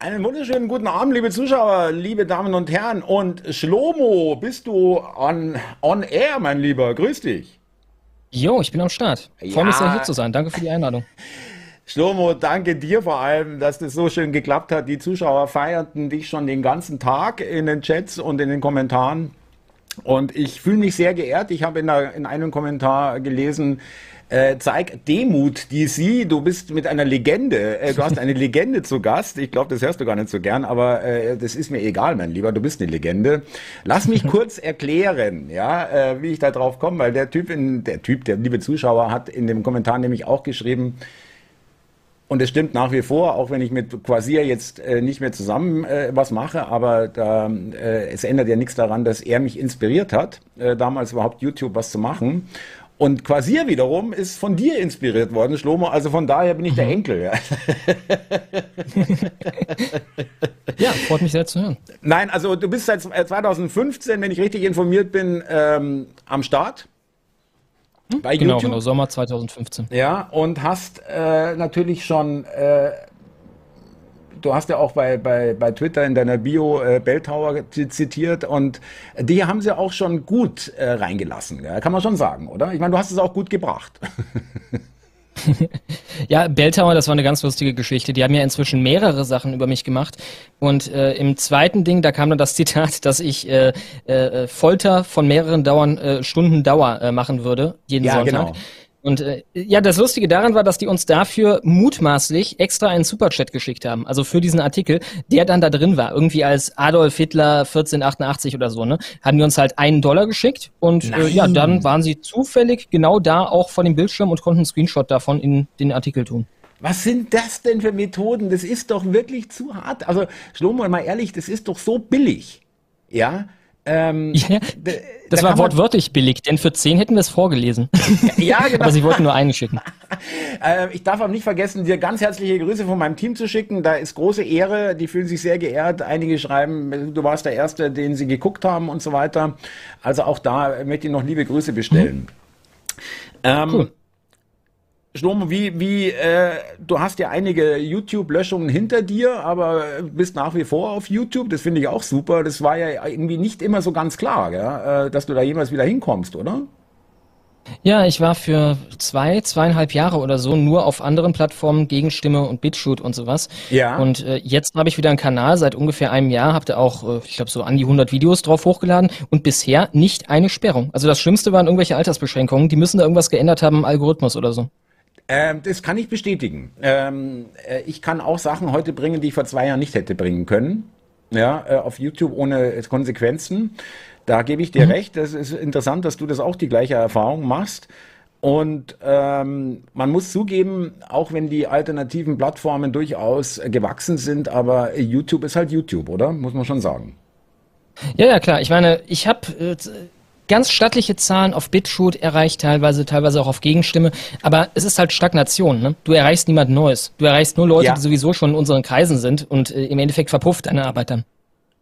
Einen wunderschönen guten Abend, liebe Zuschauer, liebe Damen und Herren. Und Schlomo, bist du on, on air, mein Lieber? Grüß dich. Jo, ich bin am Start. Freue ja. mich sehr hier zu sein. Danke für die Einladung. Schlomo, danke dir vor allem, dass das so schön geklappt hat. Die Zuschauer feierten dich schon den ganzen Tag in den Chats und in den Kommentaren. Und ich fühle mich sehr geehrt. Ich habe in, in einem Kommentar gelesen, äh, zeig Demut, DC, du bist mit einer Legende, äh, du hast eine Legende zu Gast. Ich glaube, das hörst du gar nicht so gern, aber äh, das ist mir egal, mein Lieber, du bist eine Legende. Lass mich kurz erklären, ja, äh, wie ich da drauf komme, weil der Typ, in, der Typ, der liebe Zuschauer, hat in dem Kommentar nämlich auch geschrieben, und es stimmt nach wie vor, auch wenn ich mit Quasir jetzt äh, nicht mehr zusammen äh, was mache, aber da, äh, es ändert ja nichts daran, dass er mich inspiriert hat, äh, damals überhaupt YouTube was zu machen. Und Quasir wiederum ist von dir inspiriert worden, Schlomo. Also von daher bin ich der mhm. Enkel. Ja. ja, freut mich sehr zu hören. Nein, also du bist seit 2015, wenn ich richtig informiert bin, ähm, am Start. Hm? Bei genau, YouTube. genau, Sommer 2015. Ja, und hast äh, natürlich schon äh, du hast ja auch bei, bei, bei Twitter in deiner Bio äh, Belltower zitiert und die haben sie auch schon gut äh, reingelassen, ja? kann man schon sagen, oder? Ich meine, du hast es auch gut gebracht. ja, Belltower, das war eine ganz lustige Geschichte. Die haben ja inzwischen mehrere Sachen über mich gemacht. Und äh, im zweiten Ding, da kam dann das Zitat, dass ich äh, äh, Folter von mehreren Dauern, äh, Stunden Dauer äh, machen würde, jeden ja, Sonntag. Genau. Und äh, ja, das Lustige daran war, dass die uns dafür mutmaßlich extra einen Superchat geschickt haben, also für diesen Artikel, der dann da drin war, irgendwie als Adolf Hitler 1488 oder so, ne? Haben die uns halt einen Dollar geschickt und äh, ja, dann waren sie zufällig genau da auch vor dem Bildschirm und konnten einen Screenshot davon in den Artikel tun. Was sind das denn für Methoden? Das ist doch wirklich zu hart. Also, Schlomo, mal ehrlich, das ist doch so billig. Ja, ähm, ja, das da war wortwörtlich billig, denn für 10 hätten wir es vorgelesen. Ja, genau. Aber sie wollten nur einen schicken. äh, ich darf auch nicht vergessen, dir ganz herzliche Grüße von meinem Team zu schicken. Da ist große Ehre, die fühlen sich sehr geehrt. Einige schreiben, du warst der Erste, den sie geguckt haben und so weiter. Also auch da möchte ich noch liebe Grüße bestellen. Mhm. Ähm, cool. Schlomo, wie, wie, äh, du hast ja einige YouTube-Löschungen hinter dir, aber bist nach wie vor auf YouTube. Das finde ich auch super. Das war ja irgendwie nicht immer so ganz klar, ja, äh, dass du da jemals wieder hinkommst, oder? Ja, ich war für zwei, zweieinhalb Jahre oder so nur auf anderen Plattformen, Gegenstimme und BitShoot und sowas. Ja. Und äh, jetzt habe ich wieder einen Kanal seit ungefähr einem Jahr, habt ihr auch, äh, ich glaube, so an die 100 Videos drauf hochgeladen und bisher nicht eine Sperrung. Also das Schlimmste waren irgendwelche Altersbeschränkungen. Die müssen da irgendwas geändert haben im Algorithmus oder so. Ähm, das kann ich bestätigen. Ähm, äh, ich kann auch Sachen heute bringen, die ich vor zwei Jahren nicht hätte bringen können. Ja, äh, auf YouTube ohne Konsequenzen. Da gebe ich dir mhm. recht. Das ist interessant, dass du das auch die gleiche Erfahrung machst. Und ähm, man muss zugeben, auch wenn die alternativen Plattformen durchaus gewachsen sind, aber YouTube ist halt YouTube, oder? Muss man schon sagen. Ja, ja, klar. Ich meine, ich habe äh, ganz stattliche Zahlen auf BitShoot erreicht, teilweise, teilweise auch auf Gegenstimme. Aber es ist halt Stagnation. Ne? Du erreichst niemand Neues. Du erreichst nur Leute, ja. die sowieso schon in unseren Kreisen sind und äh, im Endeffekt verpufft deine Arbeit dann.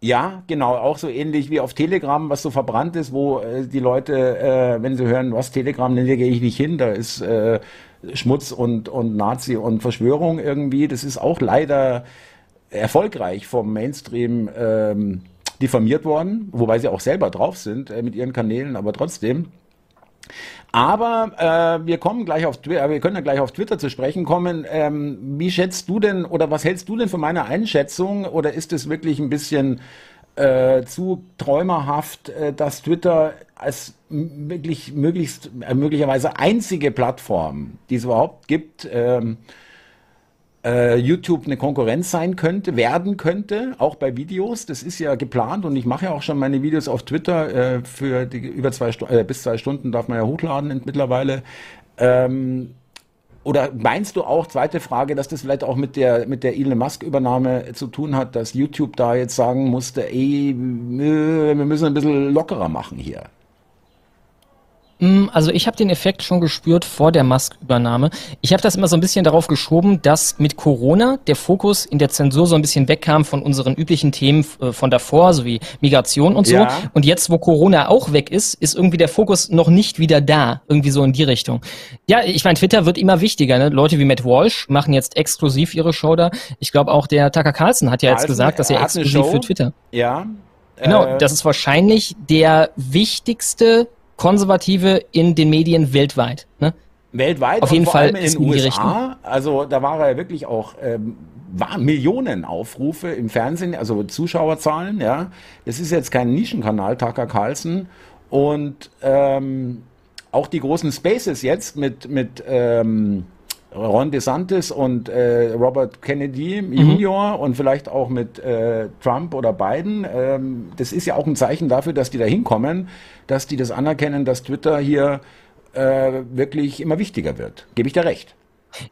Ja, genau, auch so ähnlich wie auf Telegram, was so verbrannt ist, wo äh, die Leute, äh, wenn sie hören, was Telegram, dann gehe ich nicht hin, da ist äh, Schmutz und, und Nazi und Verschwörung irgendwie. Das ist auch leider erfolgreich vom Mainstream ähm, diffamiert worden, wobei sie auch selber drauf sind äh, mit ihren Kanälen, aber trotzdem. Aber äh, wir kommen gleich auf Twitter, wir können ja gleich auf Twitter zu sprechen kommen. Ähm, wie schätzt du denn oder was hältst du denn von meiner Einschätzung? Oder ist es wirklich ein bisschen äh, zu träumerhaft, äh, dass Twitter als wirklich möglichst äh, möglicherweise einzige Plattform, die es überhaupt gibt, ähm, äh, YouTube eine Konkurrenz sein könnte, werden könnte, auch bei Videos. Das ist ja geplant und ich mache ja auch schon meine Videos auf Twitter. Äh, für die über zwei Stu äh, bis zwei Stunden darf man ja hochladen mittlerweile. Ähm, oder meinst du auch, zweite Frage, dass das vielleicht auch mit der, mit der Elon Musk Übernahme zu tun hat, dass YouTube da jetzt sagen musste, ey, wir müssen ein bisschen lockerer machen hier? Mm, also ich habe den Effekt schon gespürt vor der Musk-Übernahme. Ich habe das immer so ein bisschen darauf geschoben, dass mit Corona der Fokus in der Zensur so ein bisschen wegkam von unseren üblichen Themen äh, von davor, so wie Migration und so. Ja. Und jetzt, wo Corona auch weg ist, ist irgendwie der Fokus noch nicht wieder da. Irgendwie so in die Richtung. Ja, ich meine, Twitter wird immer wichtiger. Ne? Leute wie Matt Walsh machen jetzt exklusiv ihre Show da. Ich glaube auch der Tucker Carlson hat ja jetzt gesagt, dass er, er exklusiv für Twitter. Ja, Genau, äh, das ist wahrscheinlich der wichtigste Konservative in den Medien weltweit. Ne? Weltweit, auf jeden Fall in den USA. Also da war er wirklich auch ähm, war Millionen Aufrufe im Fernsehen, also Zuschauerzahlen. Ja, das ist jetzt kein Nischenkanal, Tucker Carlson und ähm, auch die großen Spaces jetzt mit mit ähm, Ron DeSantis und äh, Robert Kennedy mhm. Junior und vielleicht auch mit äh, Trump oder Biden. Ähm, das ist ja auch ein Zeichen dafür, dass die da hinkommen, dass die das anerkennen, dass Twitter hier äh, wirklich immer wichtiger wird. Gebe ich dir recht.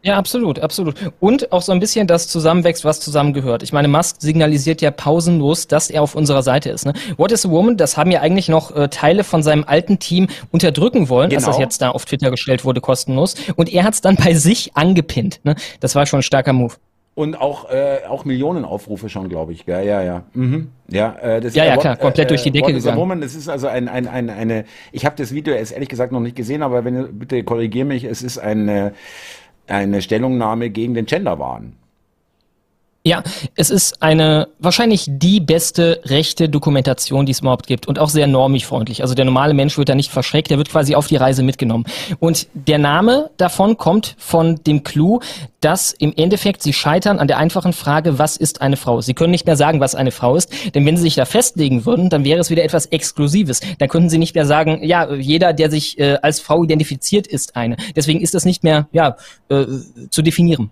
Ja, absolut, absolut. Und auch so ein bisschen das zusammenwächst, was zusammengehört. Ich meine, Musk signalisiert ja pausenlos, dass er auf unserer Seite ist. Ne? What is a Woman, das haben ja eigentlich noch äh, Teile von seinem alten Team unterdrücken wollen, genau. als das jetzt da auf Twitter gestellt wurde, kostenlos. Und er hat es dann bei sich angepinnt. Ne? Das war schon ein starker Move. Und auch, äh, auch Millionen Aufrufe schon, glaube ich. Ja, ja, ja. Mhm. Ja, äh, das ja, ja, klar, komplett äh, durch die Decke gegangen. Moment, das ist also ein, ein, ein, eine, ich habe das Video erst ehrlich gesagt noch nicht gesehen, aber wenn bitte korrigier mich, es ist eine eine Stellungnahme gegen den Genderwahn. Ja, es ist eine wahrscheinlich die beste rechte Dokumentation, die es überhaupt gibt und auch sehr normig freundlich. Also der normale Mensch wird da nicht verschreckt, der wird quasi auf die Reise mitgenommen. Und der Name davon kommt von dem Clou, dass im Endeffekt sie scheitern an der einfachen Frage, was ist eine Frau? Sie können nicht mehr sagen, was eine Frau ist, denn wenn sie sich da festlegen würden, dann wäre es wieder etwas Exklusives. Dann könnten sie nicht mehr sagen, ja, jeder, der sich äh, als Frau identifiziert, ist eine. Deswegen ist das nicht mehr ja, äh, zu definieren.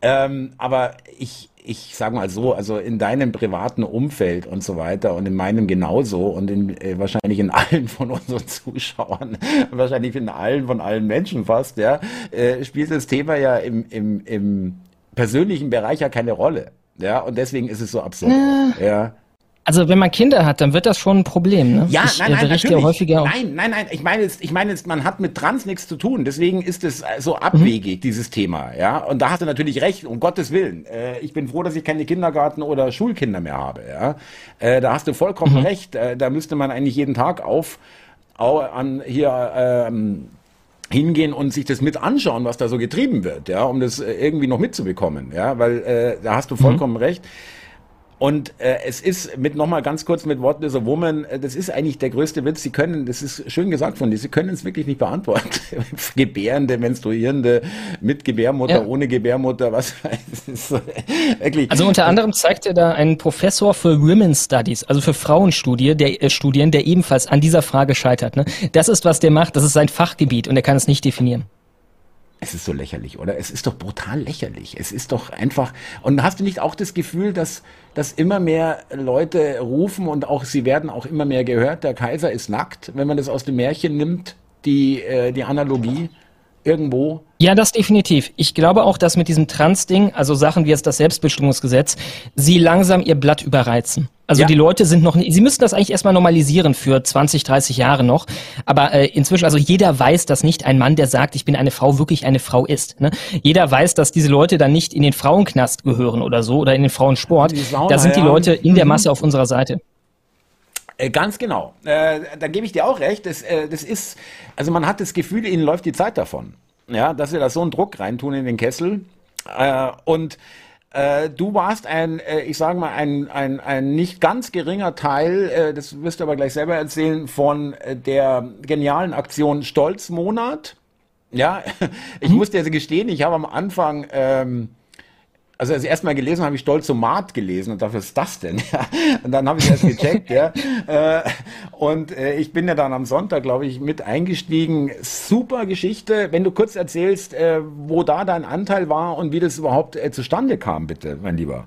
Ähm, aber ich, ich sage mal so, also in deinem privaten Umfeld und so weiter und in meinem genauso und in, äh, wahrscheinlich in allen von unseren Zuschauern, wahrscheinlich in allen von allen Menschen fast, ja, äh, spielt das Thema ja im, im, im persönlichen Bereich ja keine Rolle. Ja, und deswegen ist es so absurd. Äh. Ja. Also wenn man Kinder hat, dann wird das schon ein Problem. Ne? Ja, ich, nein, nein, natürlich. Ja häufiger nein, nein, nein. Ich meine, ich meine, man hat mit Trans nichts zu tun. Deswegen ist es so abwegig mhm. dieses Thema. Ja, und da hast du natürlich recht. Um Gottes willen. Äh, ich bin froh, dass ich keine Kindergarten oder Schulkinder mehr habe. Ja, äh, da hast du vollkommen mhm. recht. Äh, da müsste man eigentlich jeden Tag auf, auf an hier. Ähm, hingehen und sich das mit anschauen, was da so getrieben wird, ja, um das äh, irgendwie noch mitzubekommen, ja, weil äh, da hast du mhm. vollkommen mhm. recht. Und äh, es ist mit nochmal ganz kurz mit What is a Woman, äh, das ist eigentlich der größte Witz. Sie können, das ist schön gesagt von dir, Sie können es wirklich nicht beantworten. Gebärende, Menstruierende, mit Gebärmutter, ja. ohne Gebärmutter, was weiß wirklich. Also unter anderem zeigt er da einen Professor für Women's Studies, also für Frauenstudien, der, äh, Studien, der ebenfalls an dieser Frage scheitert. Ne? Das ist, was der macht, das ist sein Fachgebiet und er kann es nicht definieren. Es ist so lächerlich, oder? Es ist doch brutal lächerlich. Es ist doch einfach. Und hast du nicht auch das Gefühl, dass, dass immer mehr Leute rufen und auch sie werden auch immer mehr gehört, der Kaiser ist nackt, wenn man das aus dem Märchen nimmt, die, äh, die Analogie irgendwo? Ja, das definitiv. Ich glaube auch, dass mit diesem Trans-Ding, also Sachen wie jetzt das Selbstbestimmungsgesetz, sie langsam ihr Blatt überreizen. Also ja. die Leute sind noch nicht, sie müssen das eigentlich erstmal normalisieren für 20, 30 Jahre noch. Aber äh, inzwischen, also jeder weiß, dass nicht ein Mann, der sagt, ich bin eine Frau, wirklich eine Frau ist. Ne? Jeder weiß, dass diese Leute dann nicht in den Frauenknast gehören oder so oder in den Frauensport. Sauna, da sind die Leute in der mhm. Masse auf unserer Seite. Äh, ganz genau. Äh, da gebe ich dir auch recht. Das, äh, das ist, also man hat das Gefühl, ihnen läuft die Zeit davon. Ja, dass sie da so einen Druck reintun in den Kessel. Äh, und äh, du warst ein, äh, ich sage mal, ein, ein, ein nicht ganz geringer Teil, äh, das wirst du aber gleich selber erzählen, von der genialen Aktion Stolzmonat. Ja, ich mhm. muss dir gestehen, ich habe am Anfang ähm, also als ich erst mal gelesen habe, ich stolz Stolzomat gelesen und dachte, was ist das denn? Ja, und dann habe ich erst gecheckt, ja. Äh, und äh, ich bin ja dann am Sonntag, glaube ich, mit eingestiegen. Super Geschichte. Wenn du kurz erzählst, äh, wo da dein Anteil war und wie das überhaupt zustande kam, bitte, mein Lieber.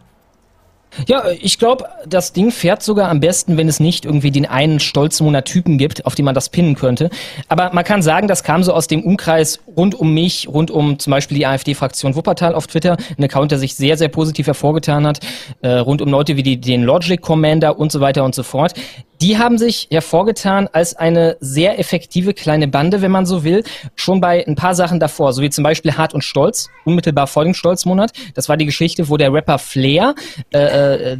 Ja, ich glaube, das Ding fährt sogar am besten, wenn es nicht irgendwie den einen stolzmoner Typen gibt, auf den man das pinnen könnte. Aber man kann sagen, das kam so aus dem Umkreis rund um mich, rund um zum Beispiel die AfD-Fraktion Wuppertal auf Twitter, ein Account, der sich sehr, sehr positiv hervorgetan hat, äh, rund um Leute wie die, den Logic Commander und so weiter und so fort die haben sich hervorgetan als eine sehr effektive kleine Bande, wenn man so will, schon bei ein paar Sachen davor, so wie zum Beispiel Hart und Stolz, unmittelbar vor dem Stolzmonat. Das war die Geschichte, wo der Rapper Flair äh, äh,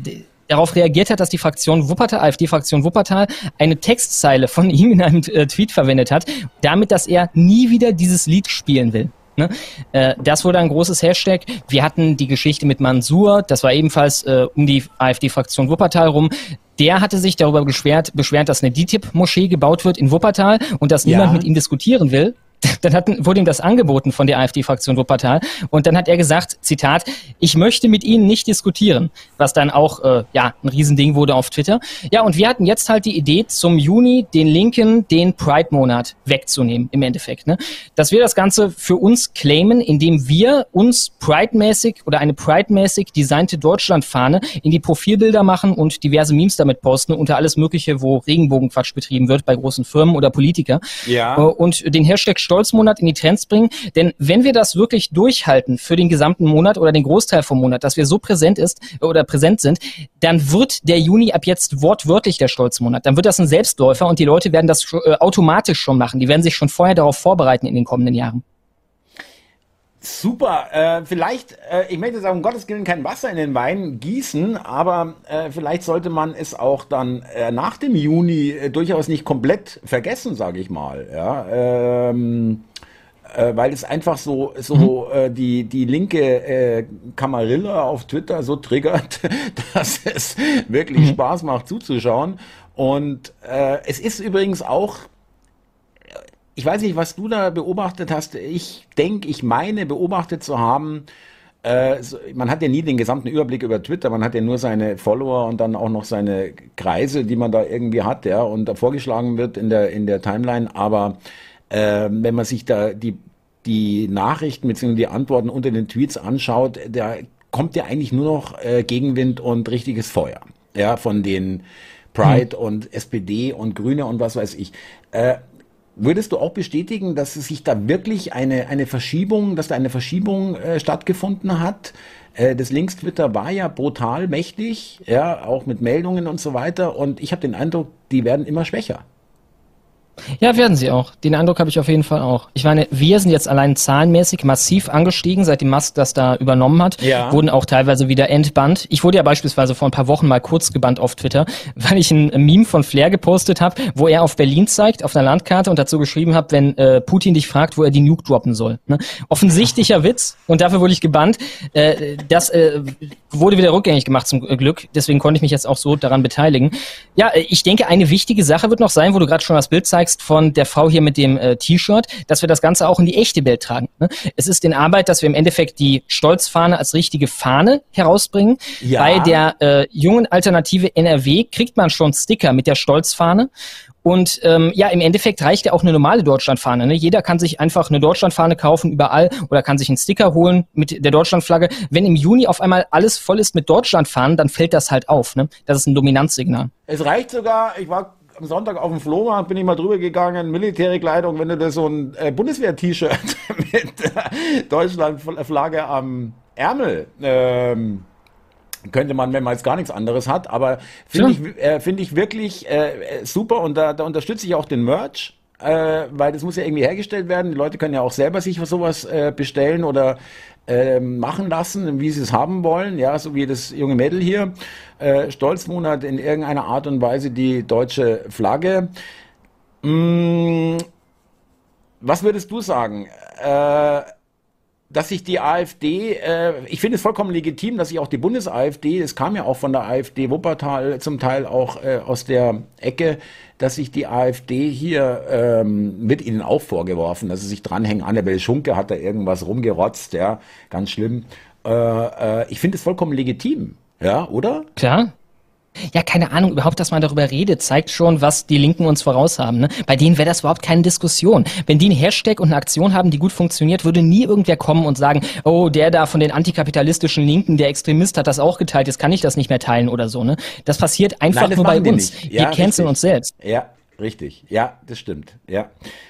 darauf reagiert hat, dass die Fraktion Wuppertal, AfD-Fraktion Wuppertal, eine Textzeile von ihm in einem äh, Tweet verwendet hat, damit, dass er nie wieder dieses Lied spielen will. Ne? Äh, das wurde ein großes Hashtag. Wir hatten die Geschichte mit Mansur, das war ebenfalls äh, um die AfD-Fraktion Wuppertal rum. Der hatte sich darüber beschwert, beschwert, dass eine DITIB-Moschee gebaut wird in Wuppertal und dass ja. niemand mit ihm diskutieren will. Dann hatten, wurde ihm das angeboten von der AfD-Fraktion Wuppertal. Und dann hat er gesagt, Zitat, ich möchte mit Ihnen nicht diskutieren, was dann auch äh, ja ein Riesending wurde auf Twitter. Ja, und wir hatten jetzt halt die Idee, zum Juni den Linken den Pride-Monat wegzunehmen, im Endeffekt. Ne? Dass wir das Ganze für uns claimen, indem wir uns Pride-mäßig oder eine Pride-mäßig designte Deutschlandfahne in die Profilbilder machen und diverse Memes damit posten, unter alles Mögliche, wo Regenbogenquatsch betrieben wird bei großen Firmen oder Politiker. Ja. Äh, und den Hashtag Stolzmonat in die Trends bringen. Denn wenn wir das wirklich durchhalten für den gesamten Monat oder den Großteil vom Monat, dass wir so präsent ist oder präsent sind, dann wird der Juni ab jetzt wortwörtlich der Stolzmonat. Dann wird das ein Selbstläufer und die Leute werden das äh, automatisch schon machen. Die werden sich schon vorher darauf vorbereiten in den kommenden Jahren. Super. Äh, vielleicht, äh, ich möchte sagen, um Gottes Willen kein Wasser in den Wein gießen, aber äh, vielleicht sollte man es auch dann äh, nach dem Juni äh, durchaus nicht komplett vergessen, sage ich mal. Ja, ähm, äh, weil es einfach so so mhm. äh, die die linke äh, Kamarilla auf Twitter so triggert, dass es wirklich mhm. Spaß macht zuzuschauen. Und äh, es ist übrigens auch ich weiß nicht, was du da beobachtet hast. Ich denke, ich meine beobachtet zu haben, äh, man hat ja nie den gesamten Überblick über Twitter, man hat ja nur seine Follower und dann auch noch seine Kreise, die man da irgendwie hat, ja, und da vorgeschlagen wird in der, in der Timeline. Aber äh, wenn man sich da die, die Nachrichten bzw. die Antworten unter den Tweets anschaut, da kommt ja eigentlich nur noch äh, Gegenwind und richtiges Feuer. Ja, von den Pride hm. und SPD und Grüne und was weiß ich. Äh, Würdest du auch bestätigen, dass es sich da wirklich eine, eine Verschiebung, dass da eine Verschiebung äh, stattgefunden hat? Äh, das Links-Twitter war ja brutal mächtig, ja, auch mit Meldungen und so weiter. Und ich habe den Eindruck, die werden immer schwächer. Ja, werden sie auch. Den Eindruck habe ich auf jeden Fall auch. Ich meine, wir sind jetzt allein zahlenmäßig massiv angestiegen, seitdem Musk das da übernommen hat. Ja. Wurden auch teilweise wieder entbannt. Ich wurde ja beispielsweise vor ein paar Wochen mal kurz gebannt auf Twitter, weil ich ein Meme von Flair gepostet habe, wo er auf Berlin zeigt, auf einer Landkarte und dazu geschrieben hat, wenn äh, Putin dich fragt, wo er die Nuke droppen soll. Ne? Offensichtlicher Witz und dafür wurde ich gebannt. Äh, das äh, wurde wieder rückgängig gemacht zum Glück. Deswegen konnte ich mich jetzt auch so daran beteiligen. Ja, äh, ich denke, eine wichtige Sache wird noch sein, wo du gerade schon das Bild zeigst, Kontext von der Frau hier mit dem äh, T-Shirt, dass wir das Ganze auch in die echte Welt tragen. Ne? Es ist in Arbeit, dass wir im Endeffekt die Stolzfahne als richtige Fahne herausbringen. Ja. Bei der äh, jungen Alternative NRW kriegt man schon Sticker mit der Stolzfahne. Und ähm, ja, im Endeffekt reicht ja auch eine normale Deutschlandfahne. Ne? Jeder kann sich einfach eine Deutschlandfahne kaufen überall oder kann sich einen Sticker holen mit der Deutschlandflagge. Wenn im Juni auf einmal alles voll ist mit Deutschlandfahnen, dann fällt das halt auf. Ne? Das ist ein Dominanzsignal. Es reicht sogar, ich war am Sonntag auf dem Flohmarkt bin ich mal drüber gegangen, Militärkleidung, wenn du da so ein äh, Bundeswehr-T-Shirt mit äh, Deutschland-Flagge am Ärmel ähm, könnte man, wenn man jetzt gar nichts anderes hat, aber finde ja. ich, äh, finde ich wirklich äh, super und da, da unterstütze ich auch den Merch. Äh, weil das muss ja irgendwie hergestellt werden. Die Leute können ja auch selber sich sowas äh, bestellen oder äh, machen lassen, wie sie es haben wollen. Ja, so wie das junge Mädel hier. Äh, Stolzmonat in irgendeiner Art und Weise die deutsche Flagge. Mm, was würdest du sagen? Äh, dass sich die AfD, äh, ich finde es vollkommen legitim, dass sich auch die Bundes-AfD, es kam ja auch von der AfD Wuppertal zum Teil auch äh, aus der Ecke, dass sich die AfD hier ähm, wird ihnen auch vorgeworfen, dass sie sich dranhängen. Annabel Schunke hat da irgendwas rumgerotzt, ja, ganz schlimm. Äh, äh, ich finde es vollkommen legitim, ja, oder? Klar. Ja, keine Ahnung, überhaupt, dass man darüber redet, zeigt schon, was die Linken uns voraus haben. Ne? Bei denen wäre das überhaupt keine Diskussion. Wenn die einen Hashtag und eine Aktion haben, die gut funktioniert, würde nie irgendwer kommen und sagen, oh, der da von den antikapitalistischen Linken, der Extremist hat das auch geteilt, jetzt kann ich das nicht mehr teilen oder so. Ne? Das passiert einfach Nein, das nur bei uns. Ja, wir canceln uns selbst. Ja, Richtig, ja, das stimmt, ja.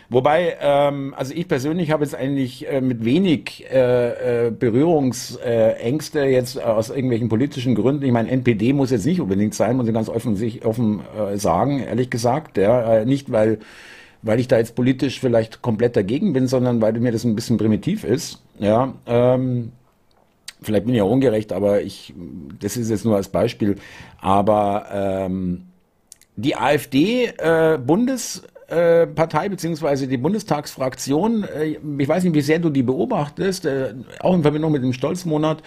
Wobei, ähm, also ich persönlich habe jetzt eigentlich äh, mit wenig äh, äh, Berührungsängste jetzt aus irgendwelchen politischen Gründen. Ich meine, NPD muss jetzt nicht unbedingt sein, muss ich ganz offen, sich, offen äh, sagen, ehrlich gesagt. Ja, äh, nicht weil weil ich da jetzt politisch vielleicht komplett dagegen bin, sondern weil mir das ein bisschen primitiv ist. Ja, ähm, vielleicht bin ich ja ungerecht, aber ich, das ist jetzt nur als Beispiel. Aber ähm, die AfD-Bundespartei äh, beziehungsweise die Bundestagsfraktion, äh, ich weiß nicht, wie sehr du die beobachtest, äh, auch in Verbindung mit dem Stolzmonat,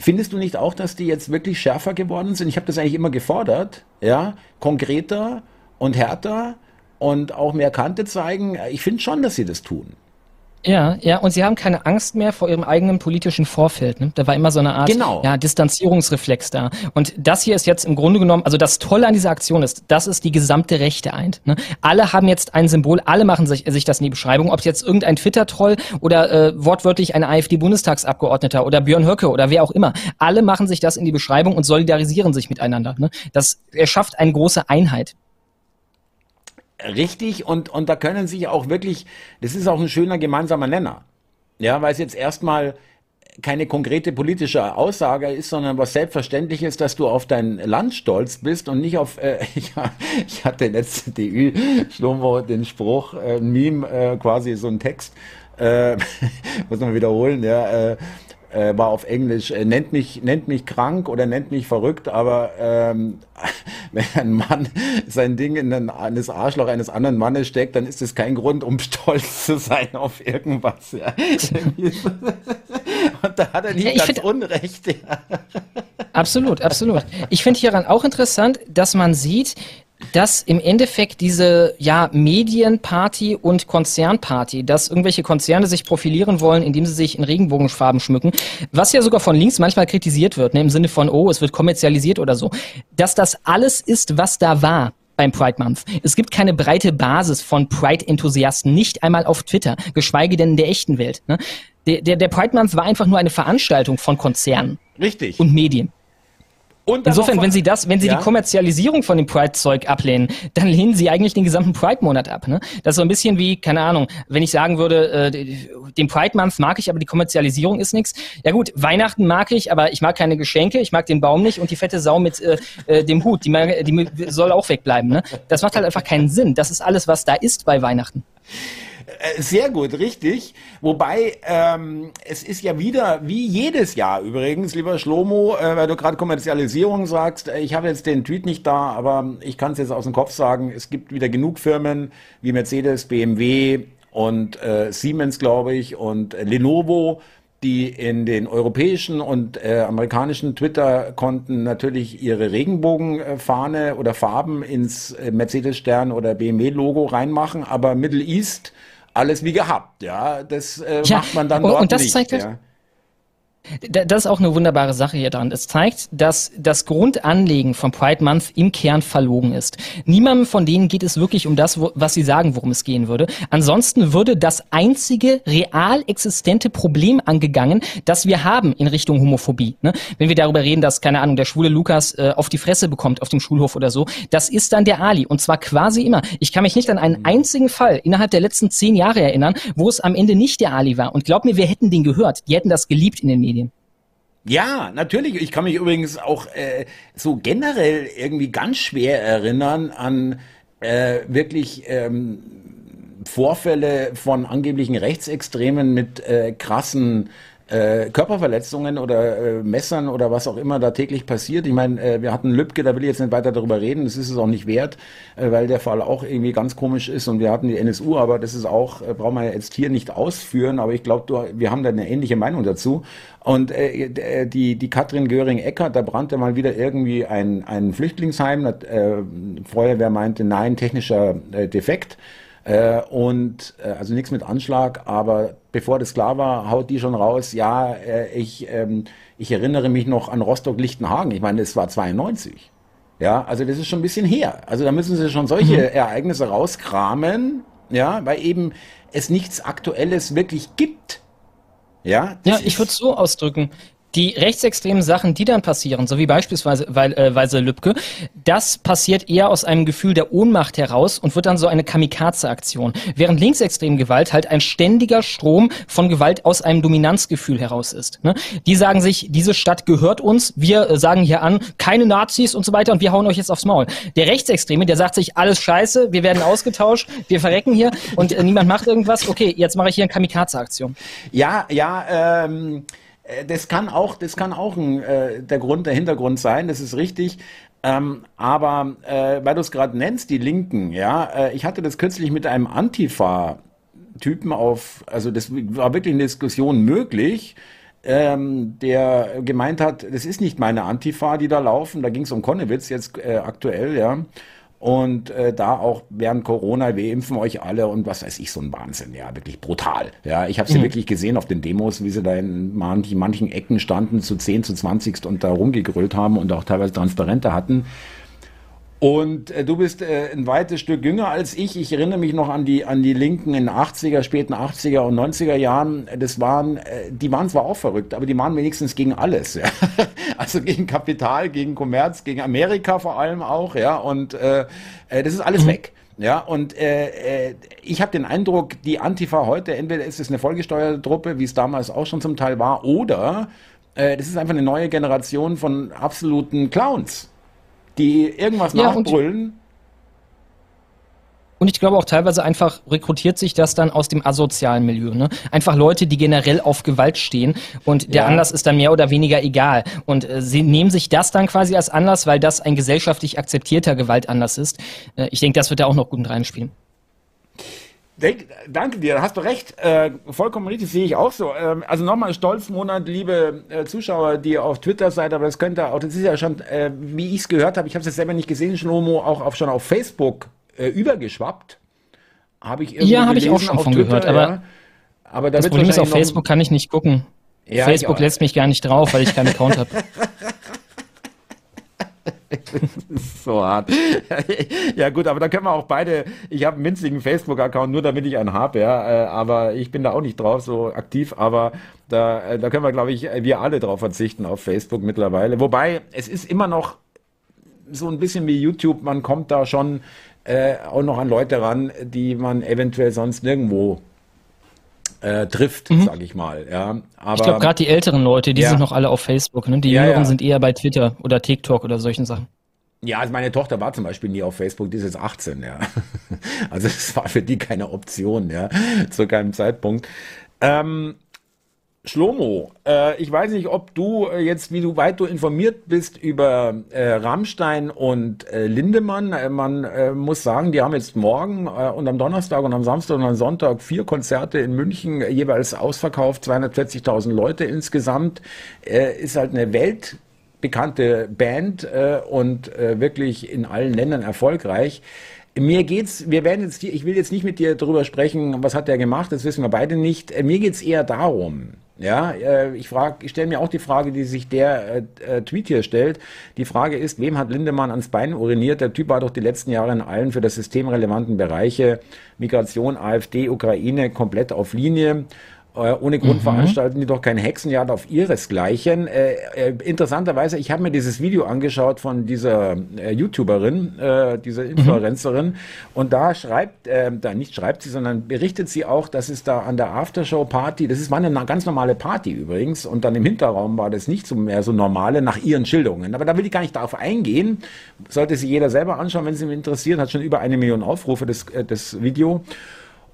Findest du nicht auch, dass die jetzt wirklich schärfer geworden sind? Ich habe das eigentlich immer gefordert, ja, konkreter und härter und auch mehr Kante zeigen. Ich finde schon, dass sie das tun. Ja, ja, und sie haben keine Angst mehr vor ihrem eigenen politischen Vorfeld. Ne? Da war immer so eine Art genau. ja, Distanzierungsreflex da. Und das hier ist jetzt im Grunde genommen, also das Tolle an dieser Aktion ist, dass es die gesamte Rechte eint. Ne? Alle haben jetzt ein Symbol, alle machen sich, sich das in die Beschreibung, ob es jetzt irgendein Twitter-Troll oder äh, wortwörtlich ein AfD-Bundestagsabgeordneter oder Björn Höcke oder wer auch immer. Alle machen sich das in die Beschreibung und solidarisieren sich miteinander. Ne? Das erschafft eine große Einheit. Richtig, und, und da können sich auch wirklich, das ist auch ein schöner gemeinsamer Nenner. Ja, weil es jetzt erstmal keine konkrete politische Aussage ist, sondern was selbstverständlich ist, dass du auf dein Land stolz bist und nicht auf, äh, ich, ich hatte letzte DÜ, Schlomo, den Spruch, äh, ein Meme, äh, quasi so ein Text, äh, muss man wiederholen, ja, äh, äh, war auf Englisch, äh, nennt mich, nennt mich krank oder nennt mich verrückt, aber ähm, wenn ein Mann sein Ding in ein, das Arschloch eines anderen Mannes steckt, dann ist das kein Grund, um stolz zu sein auf irgendwas. Ja. Und da hat er nicht ja, ganz find, Unrecht. Ja. Absolut, absolut. Ich finde hieran auch interessant, dass man sieht, dass im Endeffekt diese ja Medienparty und Konzernparty, dass irgendwelche Konzerne sich profilieren wollen, indem sie sich in Regenbogenfarben schmücken, was ja sogar von links manchmal kritisiert wird, ne, im Sinne von oh, es wird kommerzialisiert oder so, dass das alles ist, was da war beim Pride Month. Es gibt keine breite Basis von Pride-Enthusiasten, nicht einmal auf Twitter, geschweige denn in der echten Welt. Ne? Der, der, der Pride Month war einfach nur eine Veranstaltung von Konzernen Richtig. und Medien. Insofern, wenn Sie das, wenn Sie ja? die Kommerzialisierung von dem Pride-Zeug ablehnen, dann lehnen Sie eigentlich den gesamten Pride-Monat ab. Ne? Das ist so ein bisschen wie, keine Ahnung, wenn ich sagen würde, äh, den Pride-Month mag ich, aber die Kommerzialisierung ist nichts. Ja gut, Weihnachten mag ich, aber ich mag keine Geschenke, ich mag den Baum nicht und die fette Sau mit äh, äh dem Hut, die, die soll auch wegbleiben. Ne? Das macht halt einfach keinen Sinn. Das ist alles, was da ist bei Weihnachten. Äh, sehr gut, richtig. Wobei, ähm, es ist ja wieder, wie jedes Jahr übrigens, lieber Schlomo, äh, weil du gerade Kommerzialisierung sagst, äh, ich habe jetzt den Tweet nicht da, aber ich kann es jetzt aus dem Kopf sagen, es gibt wieder genug Firmen wie Mercedes, BMW und äh, Siemens, glaube ich, und äh, Lenovo, die in den europäischen und äh, amerikanischen Twitter-Konten natürlich ihre Regenbogenfahne oder Farben ins äh, Mercedes-Stern oder BMW-Logo reinmachen, aber Middle East alles wie gehabt. Ja, das äh, ja, macht man dann dort und das nicht. Zeigt halt, ja. Das ist auch eine wunderbare Sache hier dran. Es zeigt, dass das Grundanliegen von Pride Month im Kern verlogen ist. Niemandem von denen geht es wirklich um das, was sie sagen, worum es gehen würde. Ansonsten würde das einzige real existente Problem angegangen, das wir haben in Richtung Homophobie. Ne? Wenn wir darüber reden, dass, keine Ahnung, der schwule Lukas äh, auf die Fresse bekommt auf dem Schulhof oder so, das ist dann der Ali. Und zwar quasi immer. Ich kann mich nicht an einen einzigen Fall innerhalb der letzten zehn Jahre erinnern, wo es am Ende nicht der Ali war. Und glaub mir, wir hätten den gehört. Die hätten das geliebt in den Medien. Ja, natürlich. Ich kann mich übrigens auch äh, so generell irgendwie ganz schwer erinnern an äh, wirklich ähm, Vorfälle von angeblichen Rechtsextremen mit äh, krassen äh, Körperverletzungen oder äh, Messern oder was auch immer da täglich passiert. Ich meine, äh, wir hatten Lübcke, da will ich jetzt nicht weiter darüber reden, das ist es auch nicht wert, äh, weil der Fall auch irgendwie ganz komisch ist und wir hatten die NSU, aber das ist auch, äh, brauchen wir jetzt hier nicht ausführen, aber ich glaube, wir haben da eine ähnliche Meinung dazu. Und äh, äh die, die Katrin Göring-Eckert, da brannte mal wieder irgendwie ein, ein Flüchtlingsheim, äh, Feuerwehr meinte, nein, technischer äh, Defekt. Äh, und äh, also nichts mit Anschlag, aber bevor das klar war, haut die schon raus, ja, äh, ich, ähm, ich erinnere mich noch an Rostock-Lichtenhagen. Ich meine, das war 92. Ja, also das ist schon ein bisschen her. Also da müssen sie schon solche mhm. Ereignisse rauskramen, ja, weil eben es nichts Aktuelles wirklich gibt. Ja, ja ich würde es so ausdrücken die rechtsextremen Sachen, die dann passieren, so wie beispielsweise weil, äh, Weise Lübcke, das passiert eher aus einem Gefühl der Ohnmacht heraus und wird dann so eine Kamikaze-Aktion. Während linksextreme Gewalt halt ein ständiger Strom von Gewalt aus einem Dominanzgefühl heraus ist. Ne? Die sagen sich, diese Stadt gehört uns, wir äh, sagen hier an, keine Nazis und so weiter und wir hauen euch jetzt aufs Maul. Der Rechtsextreme, der sagt sich, alles scheiße, wir werden ausgetauscht, wir verrecken hier und äh, niemand macht irgendwas, okay, jetzt mache ich hier eine Kamikaze-Aktion. Ja, ja, ähm äh, das kann auch, das kann auch ein, äh, der Grund, der Hintergrund sein, das ist richtig. Ähm, aber äh, weil du es gerade nennst, die Linken, ja, äh, ich hatte das kürzlich mit einem Antifa-Typen auf, also das war wirklich eine Diskussion möglich, ähm, der gemeint hat, das ist nicht meine Antifa, die da laufen, da ging es um Konnewitz jetzt äh, aktuell, ja. Und äh, da auch während Corona, wir impfen euch alle und was weiß ich, so ein Wahnsinn, ja, wirklich brutal. Ja, ich habe sie mhm. wirklich gesehen auf den Demos, wie sie da in manchen, manchen Ecken standen, zu 10, zu 20 und da rumgegrölt haben und auch teilweise Transparente hatten. Und äh, du bist äh, ein weites Stück jünger als ich. Ich erinnere mich noch an die an die Linken in 80er, späten 80er und 90er Jahren. Das waren, äh, die waren zwar auch verrückt, aber die waren wenigstens gegen alles. Ja? Also gegen Kapital, gegen Kommerz, gegen Amerika vor allem auch. Ja, und äh, äh das ist alles mhm. weg. Ja, und äh, äh, ich habe den Eindruck, die Antifa heute, entweder ist es eine vollgesteuerte Truppe, wie es damals auch schon zum Teil war, oder äh, das ist einfach eine neue Generation von absoluten Clowns die irgendwas ja, nachbrüllen. Und ich glaube auch teilweise einfach rekrutiert sich das dann aus dem asozialen Milieu. Ne? Einfach Leute, die generell auf Gewalt stehen und der ja. Anlass ist dann mehr oder weniger egal. Und äh, sie nehmen sich das dann quasi als Anlass, weil das ein gesellschaftlich akzeptierter Gewaltanlass ist. Äh, ich denke, das wird da auch noch gut reinspielen. Danke dir, hast du recht. Äh, vollkommen richtig, sehe ich auch so. Ähm, also nochmal Stolzmonat, liebe äh, Zuschauer, die auf Twitter seid, aber das könnte auch, das ist ja schon, äh, wie ich es gehört habe, ich habe es jetzt selber nicht gesehen, Schlomo, auch auf, schon auf Facebook äh, übergeschwappt. Habe ich irgendwie Ja, habe ich auch schon von Twitter, gehört, aber, ja. aber das Problem ist, auf Facebook kann ich nicht gucken. Ja, Facebook lässt mich gar nicht drauf, weil ich keinen Account habe. so hart. ja gut, aber da können wir auch beide, ich habe einen winzigen Facebook-Account, nur damit ich einen habe, ja, äh, aber ich bin da auch nicht drauf so aktiv, aber da, äh, da können wir, glaube ich, wir alle drauf verzichten auf Facebook mittlerweile. Wobei, es ist immer noch so ein bisschen wie YouTube, man kommt da schon äh, auch noch an Leute ran, die man eventuell sonst nirgendwo äh, trifft, mhm. sage ich mal. Ja, aber, ich glaube, gerade die älteren Leute, die ja. sind noch alle auf Facebook. Ne? Die ja, Jüngeren ja. sind eher bei Twitter oder TikTok oder solchen Sachen. Ja, also meine Tochter war zum Beispiel nie auf Facebook, die ist jetzt 18, ja. Also es war für die keine Option, ja, zu keinem Zeitpunkt. Ähm, Schlomo, äh, ich weiß nicht, ob du äh, jetzt, wie du weit du informiert bist über äh, Rammstein und äh, Lindemann. Äh, man äh, muss sagen, die haben jetzt morgen und am Donnerstag und am Samstag und am Sonntag vier Konzerte in München, jeweils ausverkauft, 240.000 Leute insgesamt. ist halt eine weltbekannte Band und wirklich in allen Ländern erfolgreich. Mir geht's, wir werden jetzt, ich will jetzt nicht mit dir darüber sprechen, was hat der gemacht, das wissen wir beide nicht. Mir geht's eher darum, ja, äh, ich frage, ich stelle mir auch die Frage, die sich der äh, äh, Tweet hier stellt. Die Frage ist, wem hat Lindemann ans Bein uriniert? Der Typ war doch die letzten Jahre in allen für das System relevanten Bereiche Migration, AfD, Ukraine komplett auf Linie. Äh, ohne Grund mhm. veranstalten die doch kein Hexenjagd auf ihresgleichen. Äh, äh, interessanterweise, ich habe mir dieses Video angeschaut von dieser äh, YouTuberin, äh, dieser mhm. Influencerin, mhm. und da schreibt, äh, da nicht schreibt sie, sondern berichtet sie auch, dass es da an der Aftershow-Party, das ist war eine ganz normale Party übrigens, und dann im Hinterraum war das nicht so mehr so normale nach ihren Schilderungen. Aber da will ich gar nicht darauf eingehen. Sollte sich jeder selber anschauen, wenn es ihn interessiert, hat schon über eine Million Aufrufe das, äh, das Video.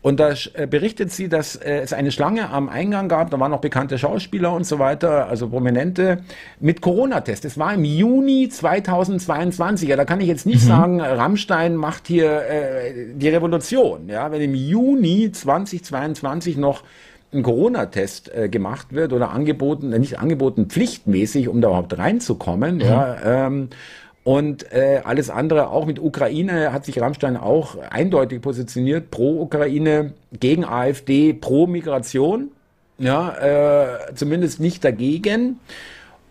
Und da äh, berichtet sie, dass äh, es eine Schlange am Eingang gab, da waren noch bekannte Schauspieler und so weiter, also Prominente, mit Corona-Test. Es war im Juni 2022. Ja, da kann ich jetzt nicht mhm. sagen, Rammstein macht hier äh, die Revolution. Ja, wenn im Juni 2022 noch ein Corona-Test äh, gemacht wird oder angeboten, äh, nicht angeboten, pflichtmäßig, um da überhaupt reinzukommen, mhm. ja, ähm, und äh, alles andere, auch mit Ukraine, hat sich Rammstein auch eindeutig positioniert, pro Ukraine, gegen AfD, pro Migration, ja, äh, zumindest nicht dagegen.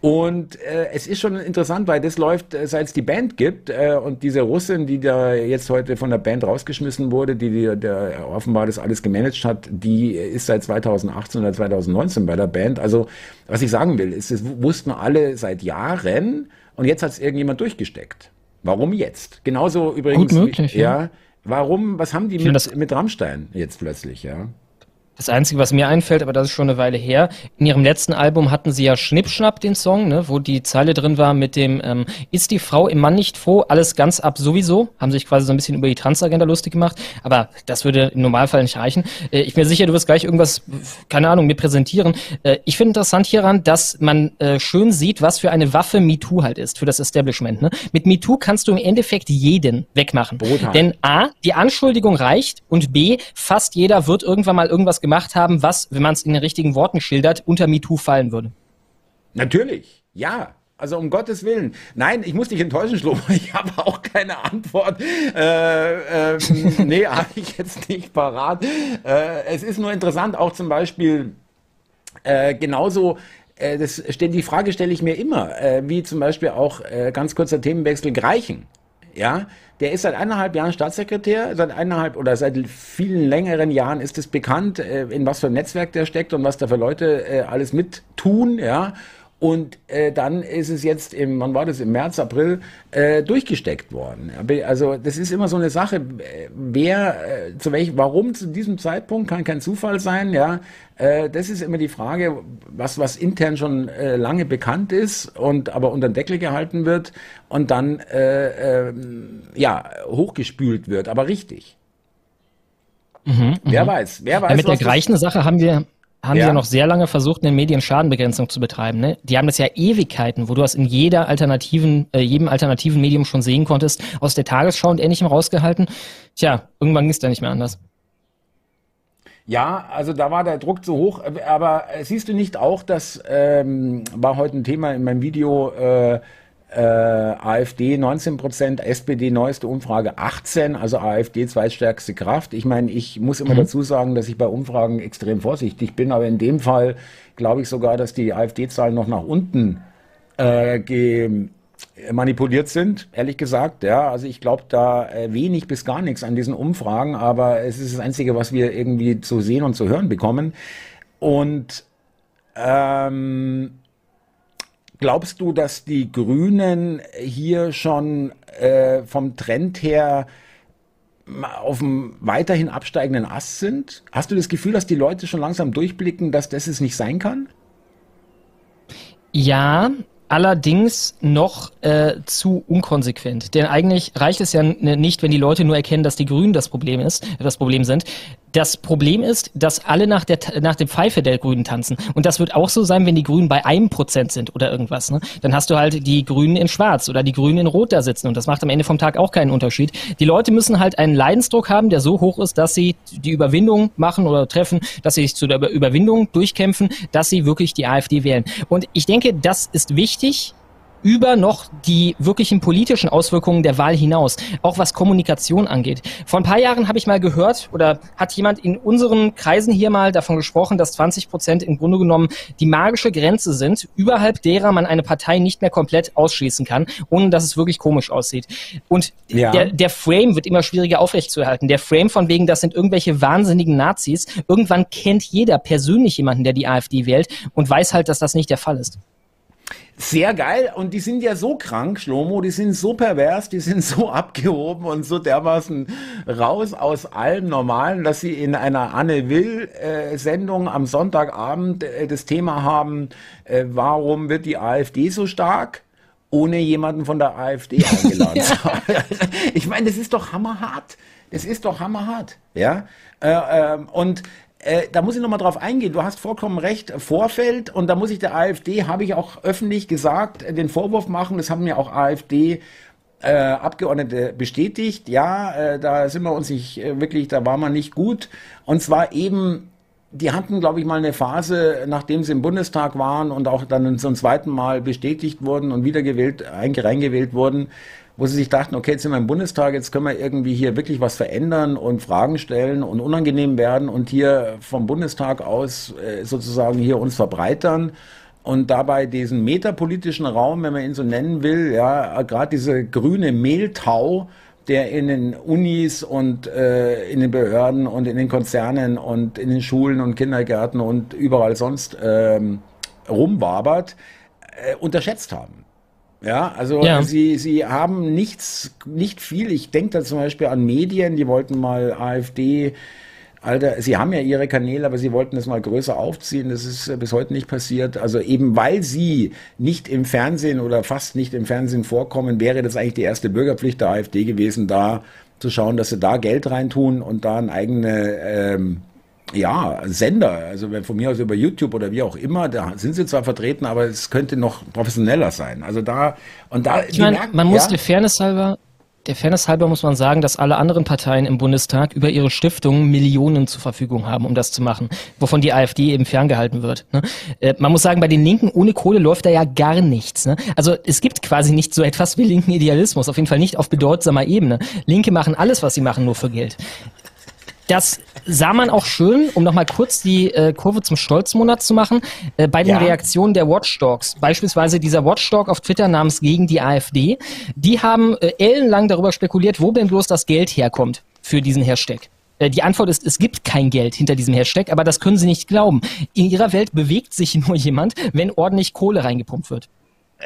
Und äh, es ist schon interessant, weil das läuft, äh, seit es die Band gibt. Äh, und diese Russin, die da jetzt heute von der Band rausgeschmissen wurde, die, die der offenbar das alles gemanagt hat, die ist seit 2018 oder 2019 bei der Band. Also was ich sagen will, ist, das wussten alle seit Jahren und jetzt hat es irgendjemand durchgesteckt. Warum jetzt? Genauso übrigens. Gut möglich, wie, ja. ja. Warum, was haben die mit, mit Rammstein jetzt plötzlich, ja? Das Einzige, was mir einfällt, aber das ist schon eine Weile her, in ihrem letzten Album hatten sie ja Schnippschnapp, den Song, ne, wo die Zeile drin war mit dem ähm, Ist die Frau im Mann nicht froh? Alles ganz ab sowieso. Haben sich quasi so ein bisschen über die Transagenda lustig gemacht, aber das würde im Normalfall nicht reichen. Äh, ich bin sicher, du wirst gleich irgendwas, keine Ahnung, mir präsentieren. Äh, ich finde interessant hieran, dass man äh, schön sieht, was für eine Waffe MeToo halt ist, für das Establishment. Ne? Mit MeToo kannst du im Endeffekt jeden wegmachen. Brutal. Denn A, die Anschuldigung reicht und B, fast jeder wird irgendwann mal irgendwas gemacht haben, was, wenn man es in den richtigen Worten schildert, unter MeToo fallen würde. Natürlich, ja. Also um Gottes Willen. Nein, ich muss dich enttäuschen, Schlomo. Ich habe auch keine Antwort. Äh, äh, nee, habe ich jetzt nicht parat. Äh, es ist nur interessant, auch zum Beispiel äh, genauso äh, das die Frage stelle ich mir immer, äh, wie zum Beispiel auch äh, ganz kurzer Themenwechsel Greichen. Ja, der ist seit eineinhalb Jahren Staatssekretär, seit eineinhalb oder seit vielen längeren Jahren ist es bekannt, äh, in was für ein Netzwerk der steckt und was da für Leute äh, alles mit tun, ja. Und äh, dann ist es jetzt im, wann war das, im März, April äh, durchgesteckt worden. Also das ist immer so eine Sache, wer, äh, zu welchem, warum zu diesem Zeitpunkt, kann kein Zufall sein, ja. Äh, das ist immer die Frage, was, was intern schon äh, lange bekannt ist und aber unter den Deckel gehalten wird und dann äh, äh, ja, hochgespült wird, aber richtig. Mhm, wer mhm. weiß, wer weiß. Ja, mit der gleichen Sache haben wir, haben ja. sie ja noch sehr lange versucht, eine Medienschadenbegrenzung zu betreiben. Ne? Die haben das ja Ewigkeiten, wo du das in jeder alternativen, äh, jedem alternativen Medium schon sehen konntest, aus der Tagesschau und ähnlichem rausgehalten. Tja, irgendwann ging es da nicht mehr anders. Ja, also da war der Druck zu hoch. Aber siehst du nicht auch, das ähm, war heute ein Thema in meinem Video, äh, äh, AfD 19 Prozent, SPD neueste Umfrage 18%, also AfD zweitstärkste Kraft. Ich meine, ich muss immer mhm. dazu sagen, dass ich bei Umfragen extrem vorsichtig bin, aber in dem Fall glaube ich sogar, dass die AfD-Zahlen noch nach unten äh, manipuliert sind, ehrlich gesagt. Ja, also ich glaube da äh, wenig bis gar nichts an diesen Umfragen, aber es ist das Einzige, was wir irgendwie zu sehen und zu hören bekommen. Und ähm, Glaubst du, dass die Grünen hier schon äh, vom Trend her auf einem weiterhin absteigenden Ast sind? Hast du das Gefühl, dass die Leute schon langsam durchblicken, dass das es nicht sein kann? Ja, allerdings noch äh, zu unkonsequent. Denn eigentlich reicht es ja nicht, wenn die Leute nur erkennen, dass die Grünen das Problem ist, das Problem sind. Das Problem ist, dass alle nach, der, nach dem Pfeife der Grünen tanzen. Und das wird auch so sein, wenn die Grünen bei einem Prozent sind oder irgendwas. Ne? Dann hast du halt die Grünen in Schwarz oder die Grünen in Rot da sitzen. Und das macht am Ende vom Tag auch keinen Unterschied. Die Leute müssen halt einen Leidensdruck haben, der so hoch ist, dass sie die Überwindung machen oder treffen, dass sie sich zu der Überwindung durchkämpfen, dass sie wirklich die AfD wählen. Und ich denke, das ist wichtig, über noch die wirklichen politischen Auswirkungen der Wahl hinaus, auch was Kommunikation angeht. Vor ein paar Jahren habe ich mal gehört oder hat jemand in unseren Kreisen hier mal davon gesprochen, dass 20 Prozent im Grunde genommen die magische Grenze sind, überhalb derer man eine Partei nicht mehr komplett ausschließen kann, ohne dass es wirklich komisch aussieht. Und ja. der, der Frame wird immer schwieriger aufrechtzuerhalten. Der Frame von wegen, das sind irgendwelche wahnsinnigen Nazis. Irgendwann kennt jeder persönlich jemanden, der die AfD wählt und weiß halt, dass das nicht der Fall ist. Sehr geil. Und die sind ja so krank, Schlomo, die sind so pervers, die sind so abgehoben und so dermaßen raus aus allem Normalen, dass sie in einer Anne Will-Sendung am Sonntagabend äh, das Thema haben, äh, warum wird die AfD so stark? ohne jemanden von der AfD eingeladen zu haben. Ich meine, das ist doch hammerhart. Das ist doch hammerhart. Ja? Äh, ähm, und äh, da muss ich nochmal drauf eingehen. Du hast vollkommen recht, Vorfeld. Und da muss ich der AfD, habe ich auch öffentlich gesagt, den Vorwurf machen. Das haben mir auch AfD äh, Abgeordnete bestätigt. Ja, äh, da sind wir uns nicht äh, wirklich, da war man nicht gut. Und zwar eben, die hatten, glaube ich, mal eine Phase, nachdem sie im Bundestag waren und auch dann zum zweiten Mal bestätigt wurden und wiedergewählt, reingewählt wurden, wo sie sich dachten, okay, jetzt sind wir im Bundestag, jetzt können wir irgendwie hier wirklich was verändern und Fragen stellen und unangenehm werden und hier vom Bundestag aus äh, sozusagen hier uns verbreitern. und dabei diesen metapolitischen Raum, wenn man ihn so nennen will, ja, gerade diese grüne Mehltau, der in den Unis und äh, in den Behörden und in den Konzernen und in den Schulen und Kindergärten und überall sonst ähm, rumwabert, äh, unterschätzt haben. Ja, also ja. sie sie haben nichts nicht viel. Ich denke da zum Beispiel an Medien, die wollten mal AfD Alter, Sie haben ja Ihre Kanäle, aber Sie wollten das mal größer aufziehen. Das ist äh, bis heute nicht passiert. Also eben weil Sie nicht im Fernsehen oder fast nicht im Fernsehen vorkommen, wäre das eigentlich die erste Bürgerpflicht der AfD gewesen, da zu schauen, dass sie da Geld reintun und da ein eigene ähm, ja, Sender, also wenn von mir aus über YouTube oder wie auch immer, da sind sie zwar vertreten, aber es könnte noch professioneller sein. Also da und da. Ich meine, man muss ja, der Fairness halber der Fairness halber muss man sagen, dass alle anderen Parteien im Bundestag über ihre Stiftungen Millionen zur Verfügung haben, um das zu machen, wovon die AfD eben ferngehalten wird. Ne? Äh, man muss sagen, bei den Linken ohne Kohle läuft da ja gar nichts. Ne? Also es gibt quasi nicht so etwas wie linken Idealismus, auf jeden Fall nicht auf bedeutsamer Ebene. Linke machen alles, was sie machen, nur für Geld. Das sah man auch schön, um nochmal kurz die äh, Kurve zum Stolzmonat zu machen, äh, bei den ja. Reaktionen der Watchdogs. Beispielsweise dieser Watchdog auf Twitter namens gegen die AfD. Die haben äh, ellenlang darüber spekuliert, wo denn bloß das Geld herkommt für diesen Hashtag. Äh, die Antwort ist, es gibt kein Geld hinter diesem Hashtag, aber das können Sie nicht glauben. In Ihrer Welt bewegt sich nur jemand, wenn ordentlich Kohle reingepumpt wird.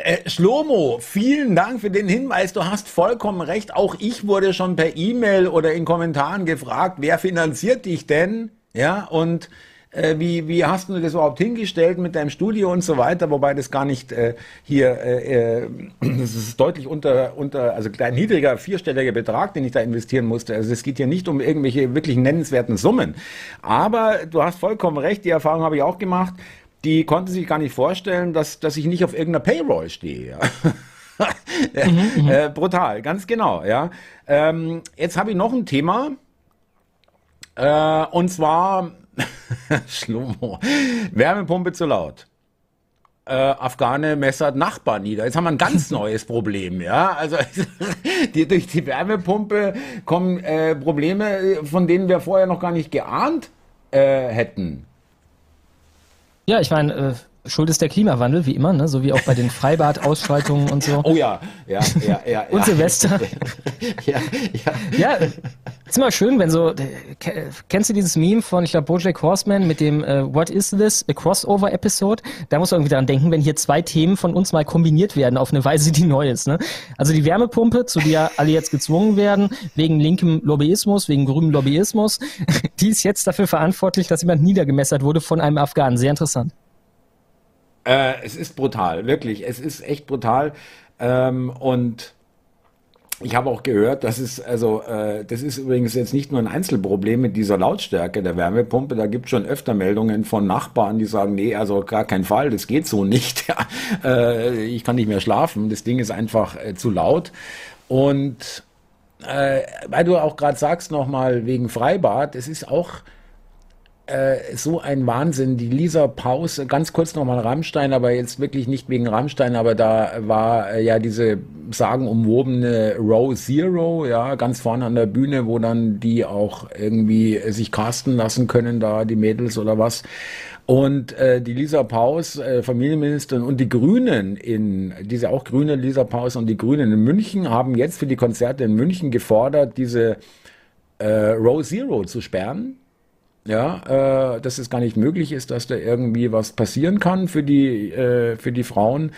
Äh, Schlomo, vielen Dank für den Hinweis. Du hast vollkommen recht. Auch ich wurde schon per E-Mail oder in Kommentaren gefragt, wer finanziert dich denn? Ja, und äh, wie, wie hast du das überhaupt hingestellt mit deinem Studio und so weiter? Wobei das gar nicht äh, hier, äh, äh das ist deutlich unter, unter, also ein niedriger vierstelliger Betrag, den ich da investieren musste. Also es geht hier nicht um irgendwelche wirklich nennenswerten Summen. Aber du hast vollkommen recht, die Erfahrung habe ich auch gemacht die konnten sich gar nicht vorstellen, dass, dass ich nicht auf irgendeiner Payroll stehe. Ja. mhm, mhm. äh, brutal, ganz genau, ja. Ähm, jetzt habe ich noch ein Thema. Äh, und zwar Schlomo. Wärmepumpe zu laut. Äh, Afghane messert Nachbar nieder. Jetzt haben wir ein ganz neues Problem, ja. Also die, durch die Wärmepumpe kommen äh, Probleme, von denen wir vorher noch gar nicht geahnt äh, hätten. Ja, ich meine, äh, Schuld ist der Klimawandel, wie immer, ne? so wie auch bei den Freibad-Ausschreitungen und so. Oh ja, ja, ja, ja. und ja. Silvester. ja, ja. Ja, ist immer schön, wenn so, kennst du dieses Meme von, ich glaube, Bojack Horseman mit dem uh, What is this? A Crossover-Episode? Da muss man irgendwie daran denken, wenn hier zwei Themen von uns mal kombiniert werden auf eine Weise, die neu ist. Ne? Also die Wärmepumpe, zu der alle jetzt gezwungen werden, wegen linkem Lobbyismus, wegen grünem Lobbyismus, die ist jetzt dafür verantwortlich, dass jemand niedergemessert wurde von einem Afghanen. Sehr interessant. Äh, es ist brutal, wirklich. Es ist echt brutal. Ähm, und ich habe auch gehört, dass es, also, äh, das ist übrigens jetzt nicht nur ein Einzelproblem mit dieser Lautstärke der Wärmepumpe. Da gibt es schon öfter Meldungen von Nachbarn, die sagen, nee, also gar kein Fall, das geht so nicht. äh, ich kann nicht mehr schlafen. Das Ding ist einfach äh, zu laut. Und äh, weil du auch gerade sagst nochmal wegen Freibad, es ist auch äh, so ein Wahnsinn. Die Lisa Paus, ganz kurz nochmal Rammstein, aber jetzt wirklich nicht wegen Rammstein, aber da war äh, ja diese sagenumwobene Row Zero, ja, ganz vorne an der Bühne, wo dann die auch irgendwie sich casten lassen können, da die Mädels oder was. Und äh, die Lisa Paus, äh, Familienministerin und die Grünen in, diese auch grüne Lisa Paus und die Grünen in München haben jetzt für die Konzerte in München gefordert, diese äh, Row Zero zu sperren ja, äh, dass es gar nicht möglich ist, dass da irgendwie was passieren kann für die äh, für die Frauen.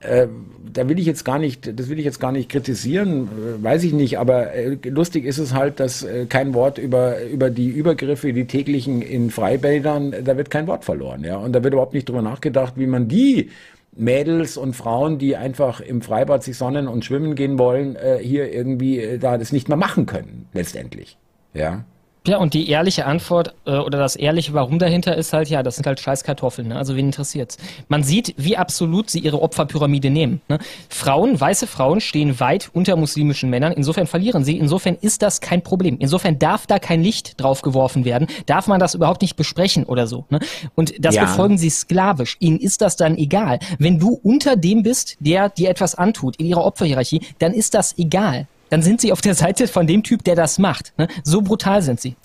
Äh, da will ich jetzt gar nicht, das will ich jetzt gar nicht kritisieren, äh, weiß ich nicht, aber äh, lustig ist es halt, dass äh, kein Wort über, über die Übergriffe, die täglichen in Freibädern, da wird kein Wort verloren, ja. Und da wird überhaupt nicht drüber nachgedacht, wie man die Mädels und Frauen, die einfach im Freibad sich sonnen und schwimmen gehen wollen, äh, hier irgendwie äh, da das nicht mehr machen können, letztendlich. Ja. Ja, und die ehrliche Antwort äh, oder das ehrliche Warum dahinter ist halt, ja, das sind halt scheiß Kartoffeln. Ne? Also wen interessiert's? Man sieht, wie absolut sie ihre Opferpyramide nehmen. Ne? Frauen, weiße Frauen stehen weit unter muslimischen Männern. Insofern verlieren sie. Insofern ist das kein Problem. Insofern darf da kein Licht drauf geworfen werden. Darf man das überhaupt nicht besprechen oder so. Ne? Und das ja. befolgen sie sklavisch. Ihnen ist das dann egal. Wenn du unter dem bist, der dir etwas antut in ihrer Opferhierarchie, dann ist das egal dann sind sie auf der Seite von dem Typ, der das macht. Ne? So brutal sind sie.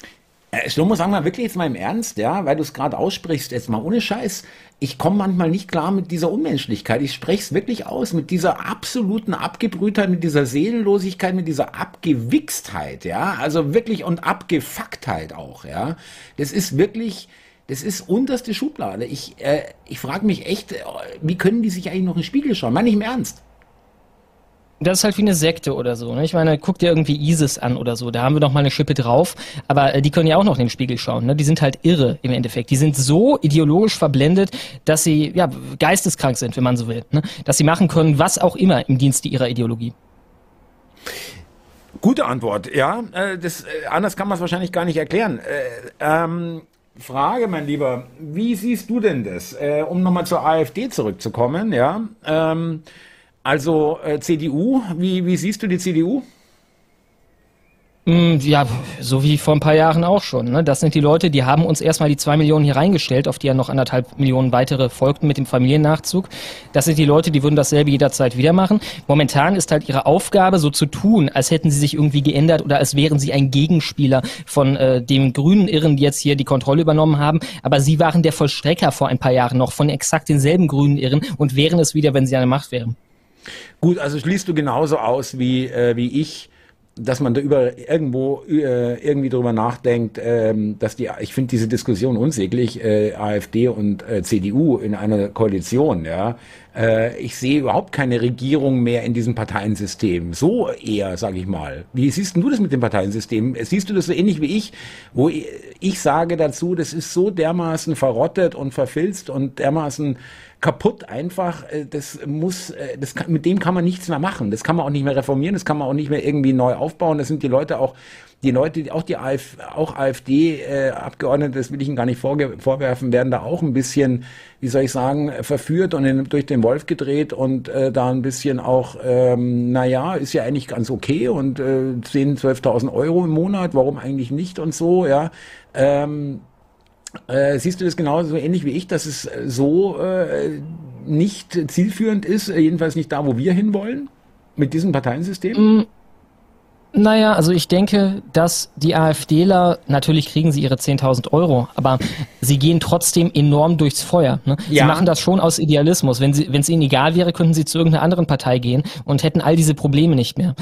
Äh, Schlomo, sag mal wirklich jetzt mal im Ernst, ja, weil du es gerade aussprichst, jetzt mal ohne Scheiß. Ich komme manchmal nicht klar mit dieser Unmenschlichkeit. Ich spreche es wirklich aus, mit dieser absoluten Abgebrühtheit, mit dieser Seelenlosigkeit, mit dieser Abgewichstheit, ja, also wirklich und Abgefucktheit auch, ja. Das ist wirklich, das ist unterste Schublade. Ich, äh, ich frage mich echt, äh, wie können die sich eigentlich noch in den Spiegel schauen? Meine ich im Ernst das ist halt wie eine Sekte oder so. Ne? Ich meine, guck dir irgendwie ISIS an oder so. Da haben wir noch mal eine Schippe drauf. Aber äh, die können ja auch noch in den Spiegel schauen. Ne? Die sind halt irre im Endeffekt. Die sind so ideologisch verblendet, dass sie ja geisteskrank sind, wenn man so will. Ne? Dass sie machen können, was auch immer im Dienste ihrer Ideologie. Gute Antwort. Ja, äh, das, äh, anders kann man es wahrscheinlich gar nicht erklären. Äh, ähm, Frage, mein Lieber, wie siehst du denn das? Äh, um nochmal zur AfD zurückzukommen, ja. Ähm, also äh, CDU, wie, wie siehst du die CDU? Mm, ja, so wie vor ein paar Jahren auch schon. Ne? Das sind die Leute, die haben uns erstmal die zwei Millionen hier reingestellt, auf die ja noch anderthalb Millionen weitere folgten mit dem Familiennachzug. Das sind die Leute, die würden dasselbe jederzeit wieder machen. Momentan ist halt ihre Aufgabe, so zu tun, als hätten sie sich irgendwie geändert oder als wären sie ein Gegenspieler von äh, dem grünen Irren, die jetzt hier die Kontrolle übernommen haben. Aber sie waren der Vollstrecker vor ein paar Jahren noch von exakt denselben grünen Irren und wären es wieder, wenn sie an der Macht wären. Gut, also schließt du genauso aus wie, äh, wie ich, dass man da über irgendwo äh, irgendwie drüber nachdenkt, ähm, dass die, ich finde diese Diskussion unsäglich, äh, AfD und äh, CDU in einer Koalition, ja. Äh, ich sehe überhaupt keine Regierung mehr in diesem Parteiensystem. So eher, sage ich mal. Wie siehst du das mit dem Parteiensystem? Siehst du das so ähnlich wie ich, wo ich, ich sage dazu, das ist so dermaßen verrottet und verfilzt und dermaßen kaputt einfach. Äh, das muss, äh, das kann, mit dem kann man nichts mehr machen. Das kann man auch nicht mehr reformieren. Das kann man auch nicht mehr irgendwie neu aufbauen. Das sind die Leute auch, die Leute, auch die AfD, auch AfD-Abgeordnete, das will ich Ihnen gar nicht vorwerfen, werden da auch ein bisschen, wie soll ich sagen, verführt und in, durch den Wolf gedreht und äh, da ein bisschen auch, ähm, naja, ist ja eigentlich ganz okay und äh, 10.000, 12.000 Euro im Monat, warum eigentlich nicht und so, ja. Ähm, äh, siehst du das genauso ähnlich wie ich, dass es äh, so äh, nicht zielführend ist, äh, jedenfalls nicht da, wo wir hinwollen, mit diesem Parteiensystem? Mm. Naja, also ich denke, dass die AfDler, natürlich kriegen sie ihre 10.000 Euro, aber sie gehen trotzdem enorm durchs Feuer. Ne? Sie ja. machen das schon aus Idealismus. Wenn sie, wenn es ihnen egal wäre, könnten sie zu irgendeiner anderen Partei gehen und hätten all diese Probleme nicht mehr.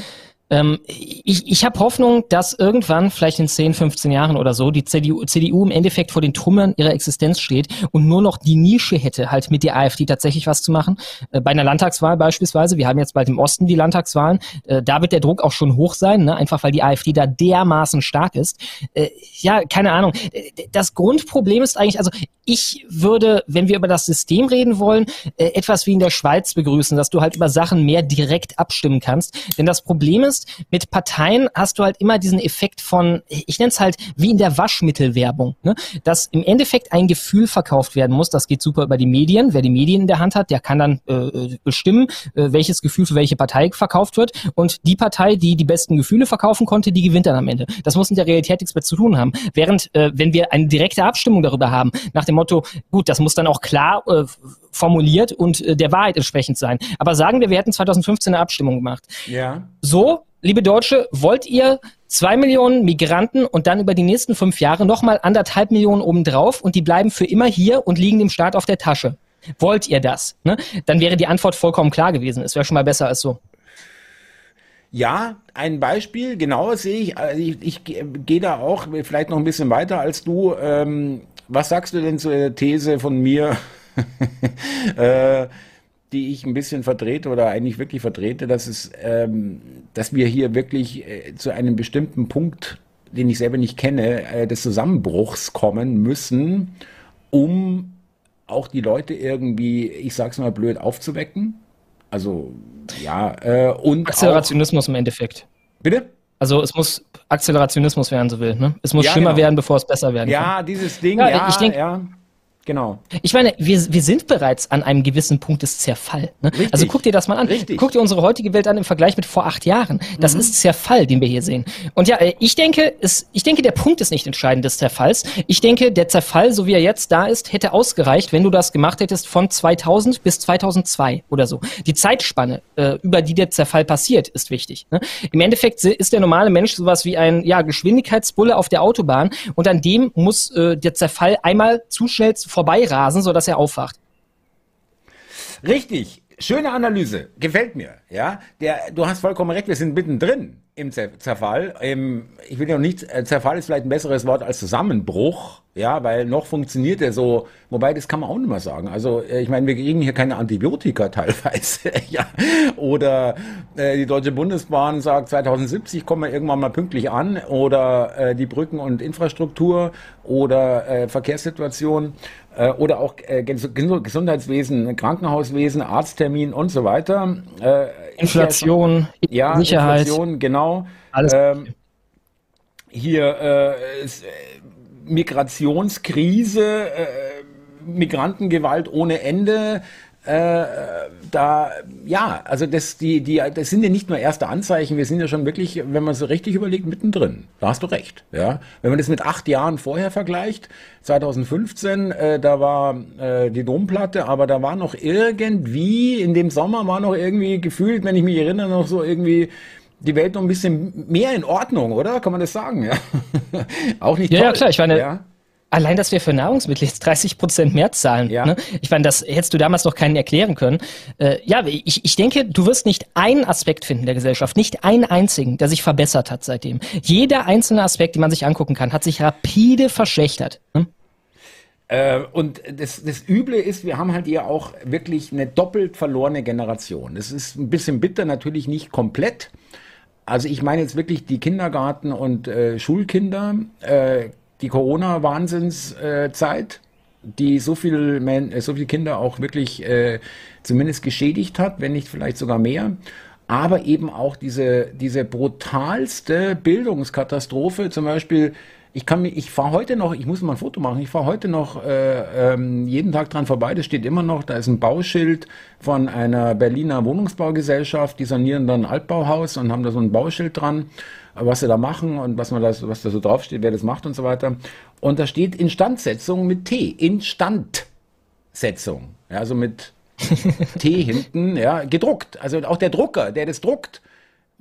Ähm, ich ich habe Hoffnung, dass irgendwann, vielleicht in 10, 15 Jahren oder so, die CDU, CDU im Endeffekt vor den Trümmern ihrer Existenz steht und nur noch die Nische hätte, halt mit der AfD tatsächlich was zu machen. Äh, bei einer Landtagswahl beispielsweise, wir haben jetzt bald im Osten die Landtagswahlen, äh, da wird der Druck auch schon hoch sein, ne? einfach weil die AfD da dermaßen stark ist. Äh, ja, keine Ahnung. Äh, das Grundproblem ist eigentlich, also ich würde, wenn wir über das System reden wollen, äh, etwas wie in der Schweiz begrüßen, dass du halt über Sachen mehr direkt abstimmen kannst. Denn das Problem ist, mit Parteien hast du halt immer diesen Effekt von, ich nenne es halt wie in der Waschmittelwerbung, ne? dass im Endeffekt ein Gefühl verkauft werden muss. Das geht super über die Medien. Wer die Medien in der Hand hat, der kann dann äh, bestimmen, äh, welches Gefühl für welche Partei verkauft wird. Und die Partei, die die besten Gefühle verkaufen konnte, die gewinnt dann am Ende. Das muss in der Realität nichts mehr zu tun haben. Während, äh, wenn wir eine direkte Abstimmung darüber haben, nach dem Motto, gut, das muss dann auch klar äh, formuliert und äh, der Wahrheit entsprechend sein. Aber sagen wir, wir hätten 2015 eine Abstimmung gemacht. Ja. So, liebe Deutsche, wollt ihr zwei Millionen Migranten und dann über die nächsten fünf Jahre nochmal anderthalb Millionen obendrauf und die bleiben für immer hier und liegen dem Staat auf der Tasche? Wollt ihr das? Ne? Dann wäre die Antwort vollkommen klar gewesen. Es wäre schon mal besser als so. Ja, ein Beispiel, genau sehe ich. Also ich, ich gehe da auch vielleicht noch ein bisschen weiter als du. Ähm, was sagst du denn zur These von mir, äh, die ich ein bisschen vertrete oder eigentlich wirklich vertrete, dass es, ähm, dass wir hier wirklich äh, zu einem bestimmten Punkt, den ich selber nicht kenne, äh, des Zusammenbruchs kommen müssen, um auch die Leute irgendwie, ich sag's mal blöd, aufzuwecken. Also ja, äh, und Akzelerationismus auch, im Endeffekt. Bitte? Also es muss Akzelerationismus werden, so will. Ne? Es muss ja, schlimmer genau. werden, bevor es besser werden ja, kann. Ja, dieses Ding, ja, ja ich denke, ja. Genau. Ich meine, wir, wir sind bereits an einem gewissen Punkt des Zerfall. Ne? Also guck dir das mal an. Richtig. Guck dir unsere heutige Welt an im Vergleich mit vor acht Jahren. Das mhm. ist Zerfall, den wir hier sehen. Und ja, äh, ich denke, es, ich denke, der Punkt ist nicht entscheidend des Zerfalls. Ich denke, der Zerfall, so wie er jetzt da ist, hätte ausgereicht, wenn du das gemacht hättest von 2000 bis 2002 oder so. Die Zeitspanne, äh, über die der Zerfall passiert, ist wichtig. Ne? Im Endeffekt ist der normale Mensch sowas wie ein ja, Geschwindigkeitsbulle auf der Autobahn und an dem muss äh, der Zerfall einmal zu schnell vorbeirasen, sodass er aufwacht. Richtig. Schöne Analyse. Gefällt mir. Ja, der, du hast vollkommen recht. Wir sind mittendrin im Zerfall. Im, ich will ja noch nicht, äh, Zerfall ist vielleicht ein besseres Wort als Zusammenbruch. Ja, weil noch funktioniert er so. Wobei, das kann man auch nicht mehr sagen. Also, äh, ich meine, wir kriegen hier keine Antibiotika teilweise. ja. Oder äh, die Deutsche Bundesbahn sagt, 2070 kommen wir irgendwann mal pünktlich an. Oder äh, die Brücken und Infrastruktur oder äh, Verkehrssituation äh, oder auch äh, Gesundheitswesen, Krankenhauswesen, Arzttermin und so weiter. Äh, Inflation, ja, Sicherheit. Inflation, genau. Alles. Ähm, hier äh, ist, äh, Migrationskrise, äh, Migrantengewalt ohne Ende, äh, da, ja, also das, die, die, das sind ja nicht nur erste Anzeichen, wir sind ja schon wirklich, wenn man so richtig überlegt, mittendrin. Da hast du recht. Ja, wenn man das mit acht Jahren vorher vergleicht, 2015, äh, da war äh, die Domplatte, aber da war noch irgendwie in dem Sommer war noch irgendwie gefühlt, wenn ich mich erinnere, noch so irgendwie die Welt noch ein bisschen mehr in Ordnung, oder? Kann man das sagen? Ja. Auch nicht. Ja, toll. ja, klar. Ich meine, ja. Allein, dass wir für Nahrungsmittel jetzt 30 Prozent mehr zahlen. Ja. Ne? Ich meine, das hättest du damals noch keinen erklären können. Äh, ja, ich, ich denke, du wirst nicht einen Aspekt finden der Gesellschaft, nicht einen einzigen, der sich verbessert hat seitdem. Jeder einzelne Aspekt, den man sich angucken kann, hat sich rapide verschlechtert. Ne? Äh, und das, das Üble ist, wir haben halt hier auch wirklich eine doppelt verlorene Generation. Das ist ein bisschen bitter, natürlich nicht komplett. Also ich meine jetzt wirklich die Kindergarten- und äh, Schulkinder, äh, die Corona-Wahnsinnszeit, die so viel, Men äh, so viele Kinder auch wirklich äh, zumindest geschädigt hat, wenn nicht vielleicht sogar mehr. Aber eben auch diese, diese brutalste Bildungskatastrophe, zum Beispiel ich kann mir, ich fahre heute noch, ich muss mal ein Foto machen, ich fahre heute noch äh, ähm, jeden Tag dran vorbei, das steht immer noch, da ist ein Bauschild von einer Berliner Wohnungsbaugesellschaft, die sanieren dann ein Altbauhaus und haben da so ein Bauschild dran was sie da machen und was man das, was da so draufsteht, wer das macht und so weiter. Und da steht Instandsetzung mit T. Instandsetzung. Ja, also mit T hinten, ja, gedruckt. Also auch der Drucker, der das druckt,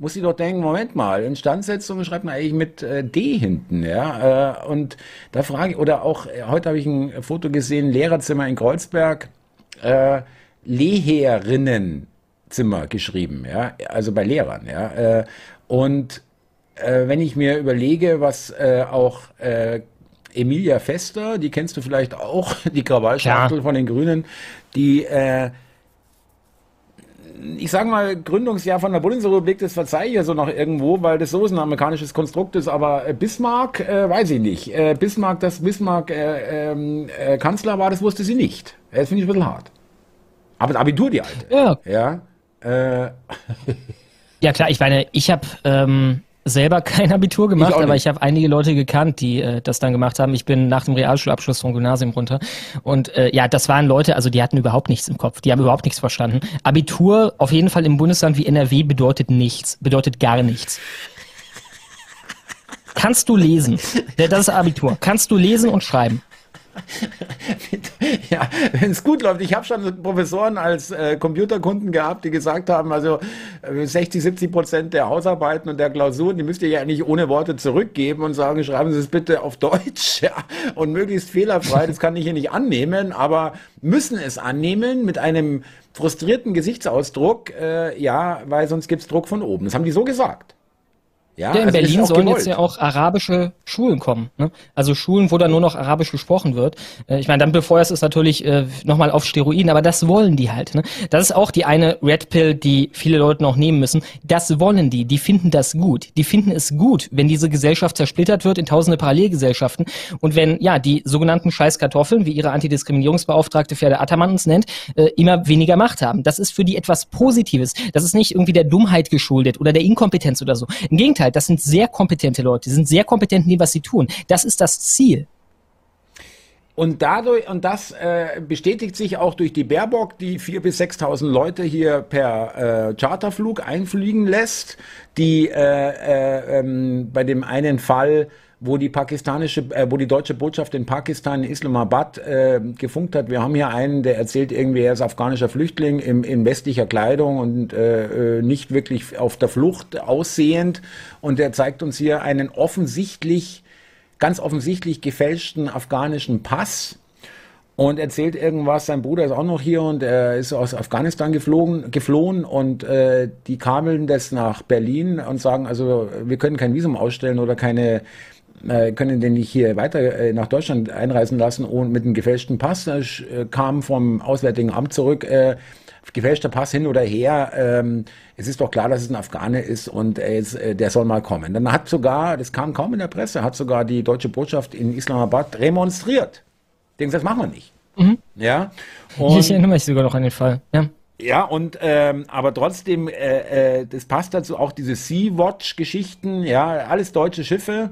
muss sich doch denken, Moment mal, Instandsetzung schreibt man eigentlich mit äh, D hinten, ja. Äh, und da frage ich, oder auch, äh, heute habe ich ein Foto gesehen, Lehrerzimmer in Kreuzberg, äh, Lehrerinnenzimmer geschrieben, ja, also bei Lehrern, ja. Äh, und äh, wenn ich mir überlege, was äh, auch äh, Emilia Fester, die kennst du vielleicht auch, die Krawallschachtel ja. von den Grünen, die äh, ich sage mal, Gründungsjahr von der Bundesrepublik, das verzeihe ich ja so noch irgendwo, weil das so ein amerikanisches Konstrukt ist, aber äh, Bismarck, äh, weiß ich nicht. Äh, Bismarck, dass Bismarck äh, ähm, äh, Kanzler war, das wusste sie nicht. Das finde ich ein bisschen hart. Aber das Abitur, die alte. Ja. Ja, äh. ja klar, ich meine, ich habe ähm, selber kein Abitur gemacht, ich aber ich habe einige Leute gekannt, die äh, das dann gemacht haben. Ich bin nach dem Realschulabschluss vom Gymnasium runter. Und äh, ja, das waren Leute, also die hatten überhaupt nichts im Kopf. Die haben überhaupt nichts verstanden. Abitur auf jeden Fall im Bundesland wie NRW bedeutet nichts, bedeutet gar nichts. Kannst du lesen? Das ist Abitur. Kannst du lesen und schreiben? Ja, wenn es gut läuft. Ich habe schon Professoren als äh, Computerkunden gehabt, die gesagt haben, also äh, 60, 70 Prozent der Hausarbeiten und der Klausuren, die müsst ihr ja nicht ohne Worte zurückgeben und sagen, schreiben Sie es bitte auf Deutsch ja, und möglichst fehlerfrei. Das kann ich hier nicht annehmen, aber müssen es annehmen mit einem frustrierten Gesichtsausdruck, äh, ja, weil sonst gibt's Druck von oben. Das haben die so gesagt. Ja, ja in also Berlin sollen gewollt. jetzt ja auch arabische Schulen kommen. Ne? Also Schulen, wo dann nur noch Arabisch gesprochen wird. Äh, ich meine, dann befeuerst es natürlich äh, nochmal auf Steroiden, aber das wollen die halt. Ne? Das ist auch die eine Red Pill, die viele Leute noch nehmen müssen. Das wollen die. Die finden das gut. Die finden es gut, wenn diese Gesellschaft zersplittert wird in tausende Parallelgesellschaften und wenn ja die sogenannten Scheißkartoffeln, wie ihre Antidiskriminierungsbeauftragte Pferde Attermann uns nennt, äh, immer weniger Macht haben. Das ist für die etwas Positives. Das ist nicht irgendwie der Dummheit geschuldet oder der Inkompetenz oder so. Im Gegenteil, Gegenteil, das sind sehr kompetente Leute, die sind sehr kompetent in dem, was sie tun. Das ist das Ziel. Und dadurch, und das äh, bestätigt sich auch durch die Baerbock, die 4.000 bis 6.000 Leute hier per äh, Charterflug einfliegen lässt, die äh, äh, ähm, bei dem einen Fall wo die pakistanische, äh, wo die deutsche Botschaft in Pakistan, in Islamabad, äh, gefunkt hat. Wir haben hier einen, der erzählt irgendwie, er ist afghanischer Flüchtling im, in westlicher Kleidung und äh, äh, nicht wirklich auf der Flucht aussehend. Und der zeigt uns hier einen offensichtlich, ganz offensichtlich gefälschten afghanischen Pass und erzählt irgendwas. Sein Bruder ist auch noch hier und er ist aus Afghanistan geflogen, geflohen und äh, die kabeln das nach Berlin und sagen, also wir können kein Visum ausstellen oder keine äh, können den nicht hier weiter äh, nach Deutschland einreisen lassen und mit einem gefälschten Pass. Äh, kam vom Auswärtigen Amt zurück, äh, gefälschter Pass hin oder her. Ähm, es ist doch klar, dass es ein Afghane ist und jetzt, äh, der soll mal kommen. Dann hat sogar, das kam kaum in der Presse, hat sogar die deutsche Botschaft in Islamabad remonstriert. Denken das machen wir nicht. Mhm. Ja. Und, ich erinnere mich sogar noch an den Fall. Ja. Ja, und ähm, aber trotzdem, äh, äh, das passt dazu auch diese Sea-Watch-Geschichten, ja, alles deutsche Schiffe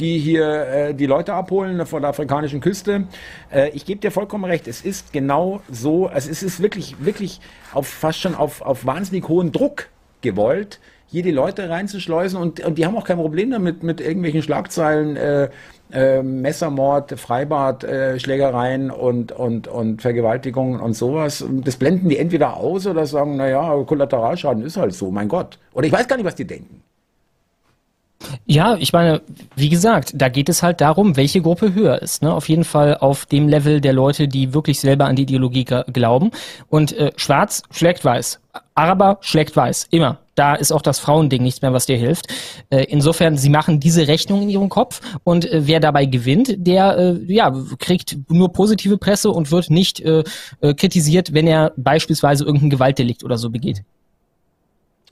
die hier äh, die Leute abholen von der afrikanischen Küste. Äh, ich gebe dir vollkommen recht, es ist genau so, also es ist wirklich, wirklich auf fast schon auf, auf wahnsinnig hohen Druck gewollt, hier die Leute reinzuschleusen und, und die haben auch kein Problem damit, mit irgendwelchen Schlagzeilen, äh, äh, Messermord, Freibad, äh, Schlägereien und, und, und Vergewaltigungen und sowas. Das blenden die entweder aus oder sagen, naja, Kollateralschaden ist halt so, mein Gott. Oder ich weiß gar nicht, was die denken. Ja, ich meine, wie gesagt, da geht es halt darum, welche Gruppe höher ist. Ne? Auf jeden Fall auf dem Level der Leute, die wirklich selber an die Ideologie glauben. Und äh, Schwarz schlägt Weiß. Araber schlägt Weiß. Immer. Da ist auch das Frauending nichts mehr, was dir hilft. Äh, insofern, sie machen diese Rechnung in ihrem Kopf und äh, wer dabei gewinnt, der äh, ja, kriegt nur positive Presse und wird nicht äh, äh, kritisiert, wenn er beispielsweise irgendein Gewaltdelikt oder so begeht.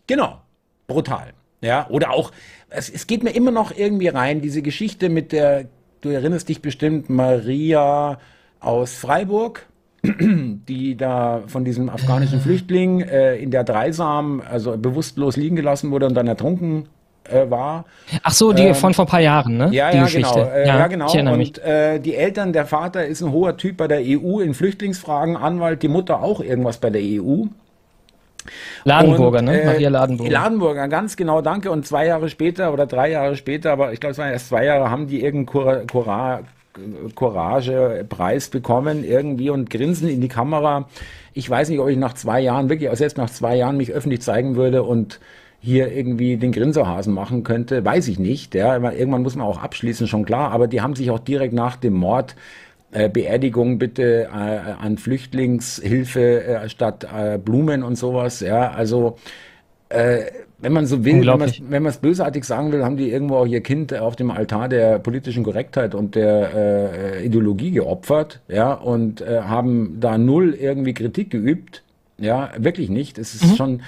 Genau. Brutal. Ja, oder auch, es, es geht mir immer noch irgendwie rein, diese Geschichte mit der, du erinnerst dich bestimmt, Maria aus Freiburg, die da von diesem afghanischen Flüchtling äh, in der Dreisam, also bewusstlos liegen gelassen wurde und dann ertrunken äh, war. Ach so, die ähm, von vor ein paar Jahren, ne? Ja, die ja, Geschichte. genau. Äh, ja, ja, genau. Und äh, die Eltern, der Vater ist ein hoher Typ bei der EU in Flüchtlingsfragen, Anwalt, die Mutter auch irgendwas bei der EU. Ladenburger, und, ne? äh, Maria Ladenburger. Ladenburger, ganz genau, danke. Und zwei Jahre später oder drei Jahre später, aber ich glaube, es waren erst zwei Jahre, haben die irgendeinen Courage, Courage-Preis bekommen irgendwie und grinsen in die Kamera. Ich weiß nicht, ob ich nach zwei Jahren, wirklich auch selbst nach zwei Jahren mich öffentlich zeigen würde und hier irgendwie den Grinserhasen machen könnte, weiß ich nicht. Ja, irgendwann muss man auch abschließen, schon klar. Aber die haben sich auch direkt nach dem Mord äh, Beerdigung bitte äh, an Flüchtlingshilfe äh, statt Blumen und sowas. Ja, also wenn man so will, wenn man es bösartig sagen will, haben die irgendwo auch ihr Kind auf dem Altar der politischen Korrektheit und der äh, Ideologie geopfert, ja, und äh, haben da null irgendwie Kritik geübt. Ja, wirklich nicht. Es ist mhm. schon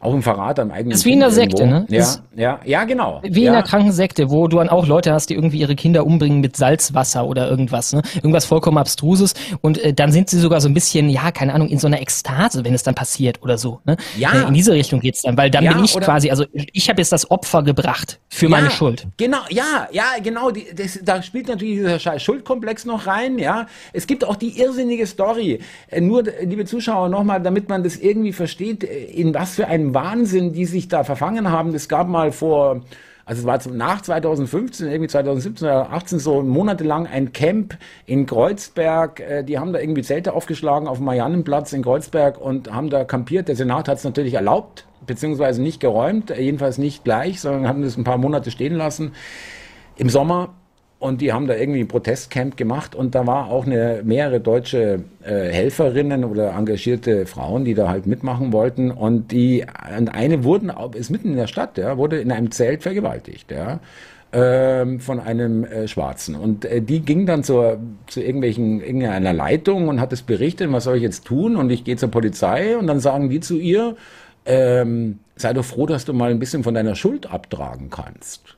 auch ein Verrat am eigenen Das ist wie in der Sekte, ne? Ja, ja, ja, genau. Wie ja. in der kranken Sekte, wo du dann auch Leute hast, die irgendwie ihre Kinder umbringen mit Salzwasser oder irgendwas, ne? Irgendwas vollkommen Abstruses. Und äh, dann sind sie sogar so ein bisschen, ja, keine Ahnung, in so einer Ekstase, wenn es dann passiert oder so, ne? Ja. Äh, in diese Richtung geht's dann, weil dann ja, bin ich quasi, also ich habe jetzt das Opfer gebracht für ja, meine Schuld. Genau, ja, ja, genau. Die, das, da spielt natürlich dieser Schuldkomplex noch rein, ja. Es gibt auch die irrsinnige Story. Äh, nur, liebe Zuschauer, nochmal, damit man das irgendwie versteht, äh, in was für einem Wahnsinn, die sich da verfangen haben. Es gab mal vor, also es war nach 2015, irgendwie 2017 oder 2018 so monatelang ein Camp in Kreuzberg. Äh, die haben da irgendwie Zelte aufgeschlagen auf dem Mariannenplatz in Kreuzberg und haben da kampiert. Der Senat hat es natürlich erlaubt, beziehungsweise nicht geräumt, jedenfalls nicht gleich, sondern haben das ein paar Monate stehen lassen. Im Sommer und die haben da irgendwie ein Protestcamp gemacht und da war auch eine mehrere deutsche äh, Helferinnen oder engagierte Frauen, die da halt mitmachen wollten und die und eine wurden ist mitten in der Stadt, ja, wurde in einem Zelt vergewaltigt, ja. Ähm, von einem äh, Schwarzen. Und äh, die ging dann zur, zu irgendwelchen, irgendeiner Leitung und hat es berichtet, was soll ich jetzt tun? Und ich gehe zur Polizei und dann sagen die zu ihr, ähm, sei doch froh, dass du mal ein bisschen von deiner Schuld abtragen kannst.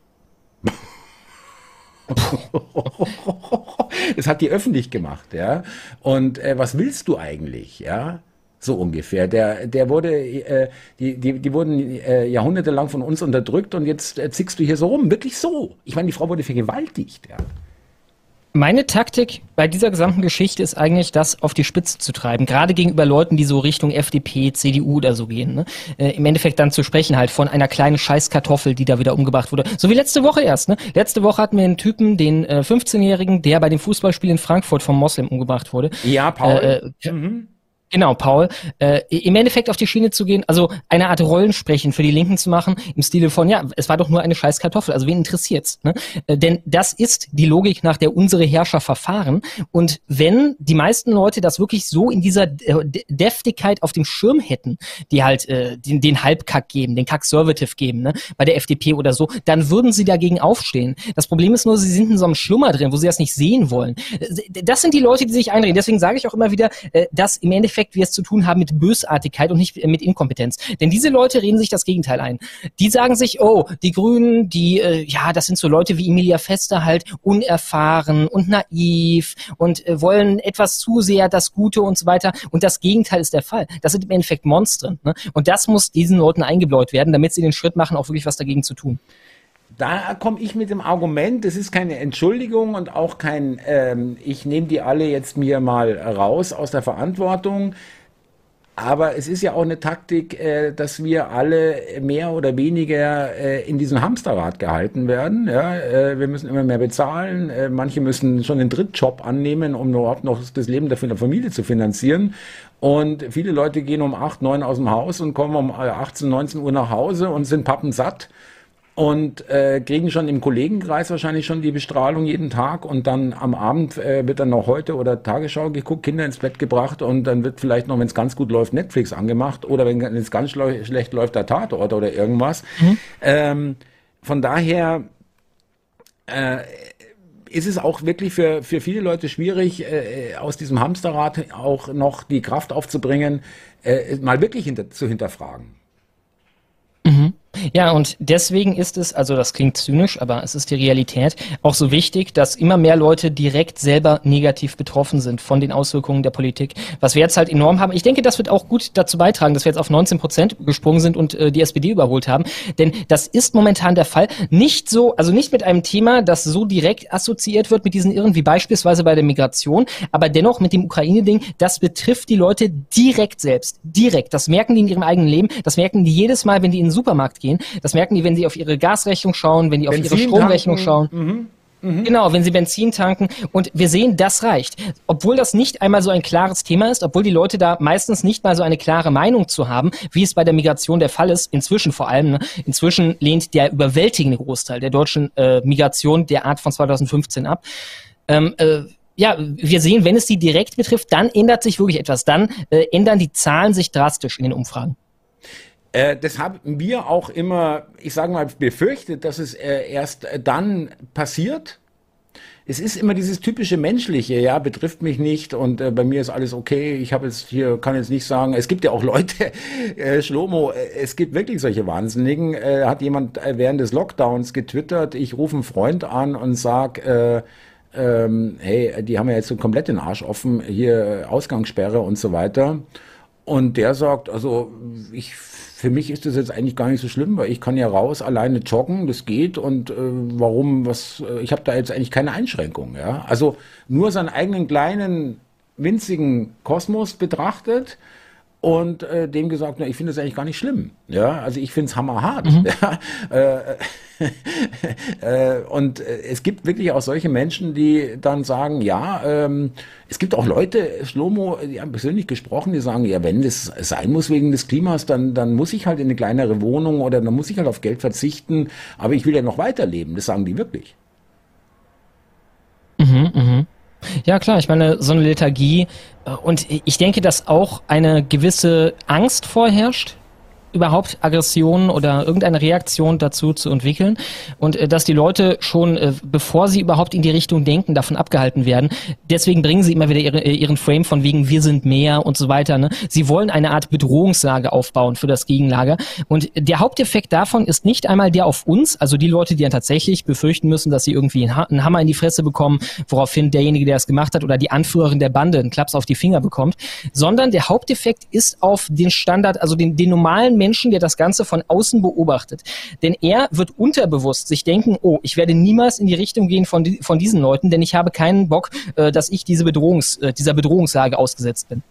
das hat die öffentlich gemacht, ja. Und äh, was willst du eigentlich, ja? So ungefähr. Der, der wurde, äh, die, die, die wurden äh, jahrhundertelang von uns unterdrückt und jetzt äh, zickst du hier so rum. Wirklich so. Ich meine, die Frau wurde vergewaltigt, ja. Meine Taktik bei dieser gesamten Geschichte ist eigentlich, das auf die Spitze zu treiben. Gerade gegenüber Leuten, die so Richtung FDP, CDU oder so gehen. Ne? Äh, Im Endeffekt dann zu sprechen halt von einer kleinen Scheißkartoffel, die da wieder umgebracht wurde. So wie letzte Woche erst. Ne? Letzte Woche hatten wir einen Typen, den äh, 15-Jährigen, der bei dem Fußballspiel in Frankfurt vom Moslem umgebracht wurde. Ja, Paul. Äh, äh mhm. Genau, Paul. Äh, Im Endeffekt auf die Schiene zu gehen, also eine Art Rollensprechen für die Linken zu machen, im Stile von, ja, es war doch nur eine scheiß Kartoffel, also wen interessiert's? Ne? Äh, denn das ist die Logik, nach der unsere Herrscher verfahren. Und wenn die meisten Leute das wirklich so in dieser äh, Deftigkeit auf dem Schirm hätten, die halt äh, den, den Halbkack geben, den Kack-Servitive geben, ne? bei der FDP oder so, dann würden sie dagegen aufstehen. Das Problem ist nur, sie sind in so einem Schlummer drin, wo sie das nicht sehen wollen. Äh, das sind die Leute, die sich eindrehen. Deswegen sage ich auch immer wieder, äh, dass im Endeffekt Endeffekt wir es zu tun haben mit Bösartigkeit und nicht mit Inkompetenz. Denn diese Leute reden sich das Gegenteil ein. Die sagen sich, oh, die Grünen, die, äh, ja, das sind so Leute wie Emilia Fester halt, unerfahren und naiv und äh, wollen etwas zu sehr das Gute und so weiter. Und das Gegenteil ist der Fall. Das sind im Endeffekt Monstren. Ne? Und das muss diesen Leuten eingebläut werden, damit sie den Schritt machen, auch wirklich was dagegen zu tun da komme ich mit dem Argument, das ist keine Entschuldigung und auch kein, ähm, ich nehme die alle jetzt mir mal raus aus der Verantwortung. Aber es ist ja auch eine Taktik, äh, dass wir alle mehr oder weniger äh, in diesem Hamsterrad gehalten werden. Ja, äh, wir müssen immer mehr bezahlen. Äh, manche müssen schon einen Drittjob annehmen, um überhaupt noch das Leben der Familie zu finanzieren. Und viele Leute gehen um acht, neun aus dem Haus und kommen um 18, äh, 19 Uhr nach Hause und sind pappensatt und äh, kriegen schon im Kollegenkreis wahrscheinlich schon die Bestrahlung jeden Tag und dann am Abend äh, wird dann noch heute oder Tagesschau geguckt, Kinder ins Bett gebracht und dann wird vielleicht noch, wenn es ganz gut läuft, Netflix angemacht oder wenn es ganz schlecht läuft, der Tatort oder irgendwas. Mhm. Ähm, von daher äh, ist es auch wirklich für, für viele Leute schwierig, äh, aus diesem Hamsterrad auch noch die Kraft aufzubringen, äh, mal wirklich hinter, zu hinterfragen. Ja, und deswegen ist es, also das klingt zynisch, aber es ist die Realität, auch so wichtig, dass immer mehr Leute direkt selber negativ betroffen sind von den Auswirkungen der Politik, was wir jetzt halt enorm haben. Ich denke, das wird auch gut dazu beitragen, dass wir jetzt auf 19 Prozent gesprungen sind und äh, die SPD überholt haben, denn das ist momentan der Fall. Nicht so, also nicht mit einem Thema, das so direkt assoziiert wird mit diesen Irren wie beispielsweise bei der Migration, aber dennoch mit dem Ukraine-Ding, das betrifft die Leute direkt selbst, direkt. Das merken die in ihrem eigenen Leben, das merken die jedes Mal, wenn die in den Supermarkt gehen. Das merken die, wenn sie auf ihre Gasrechnung schauen, wenn die auf Benzin ihre Stromrechnung tanken. schauen. Mhm. Mhm. Genau, wenn sie Benzin tanken. Und wir sehen, das reicht. Obwohl das nicht einmal so ein klares Thema ist, obwohl die Leute da meistens nicht mal so eine klare Meinung zu haben, wie es bei der Migration der Fall ist, inzwischen vor allem. Ne? Inzwischen lehnt der überwältigende Großteil der deutschen äh, Migration der Art von 2015 ab. Ähm, äh, ja, wir sehen, wenn es sie direkt betrifft, dann ändert sich wirklich etwas. Dann äh, ändern die Zahlen sich drastisch in den Umfragen. Äh, das haben wir auch immer, ich sage mal, befürchtet, dass es äh, erst dann passiert. Es ist immer dieses typische menschliche, ja, betrifft mich nicht und äh, bei mir ist alles okay. Ich habe jetzt hier, kann jetzt nicht sagen, es gibt ja auch Leute, äh, Schlomo, äh, es gibt wirklich solche Wahnsinnigen. Äh, hat jemand äh, während des Lockdowns getwittert, ich rufe einen Freund an und sag, äh, ähm, hey, die haben ja jetzt so komplett den Arsch offen, hier Ausgangssperre und so weiter. Und der sagt, also ich für mich ist das jetzt eigentlich gar nicht so schlimm, weil ich kann ja raus alleine joggen, das geht und äh, warum was äh, ich habe da jetzt eigentlich keine Einschränkung, ja? Also nur seinen eigenen kleinen winzigen Kosmos betrachtet und äh, dem gesagt, na, ich finde das eigentlich gar nicht schlimm. Ja, also ich finde es hammerhart. Mhm. Ja, äh, äh, und äh, es gibt wirklich auch solche Menschen, die dann sagen, ja, ähm, es gibt auch Leute, Schlomo, die haben persönlich gesprochen, die sagen, ja, wenn das sein muss wegen des Klimas, dann, dann muss ich halt in eine kleinere Wohnung oder dann muss ich halt auf Geld verzichten, aber ich will ja noch weiterleben. Das sagen die wirklich. Ja, klar, ich meine, so eine Lethargie. Äh, und ich denke, dass auch eine gewisse Angst vorherrscht überhaupt Aggressionen oder irgendeine Reaktion dazu zu entwickeln und äh, dass die Leute schon, äh, bevor sie überhaupt in die Richtung denken, davon abgehalten werden. Deswegen bringen sie immer wieder ihre, äh, ihren Frame von wegen wir sind mehr und so weiter. Ne? Sie wollen eine Art Bedrohungslage aufbauen für das Gegenlager und der Haupteffekt davon ist nicht einmal der auf uns, also die Leute, die dann tatsächlich befürchten müssen, dass sie irgendwie einen Hammer in die Fresse bekommen, woraufhin derjenige, der es gemacht hat oder die Anführerin der Bande einen Klaps auf die Finger bekommt, sondern der Haupteffekt ist auf den Standard, also den, den normalen Menschen, der das Ganze von außen beobachtet. Denn er wird unterbewusst sich denken, oh, ich werde niemals in die Richtung gehen von, die, von diesen Leuten, denn ich habe keinen Bock, äh, dass ich diese Bedrohungs, äh, dieser Bedrohungslage ausgesetzt bin.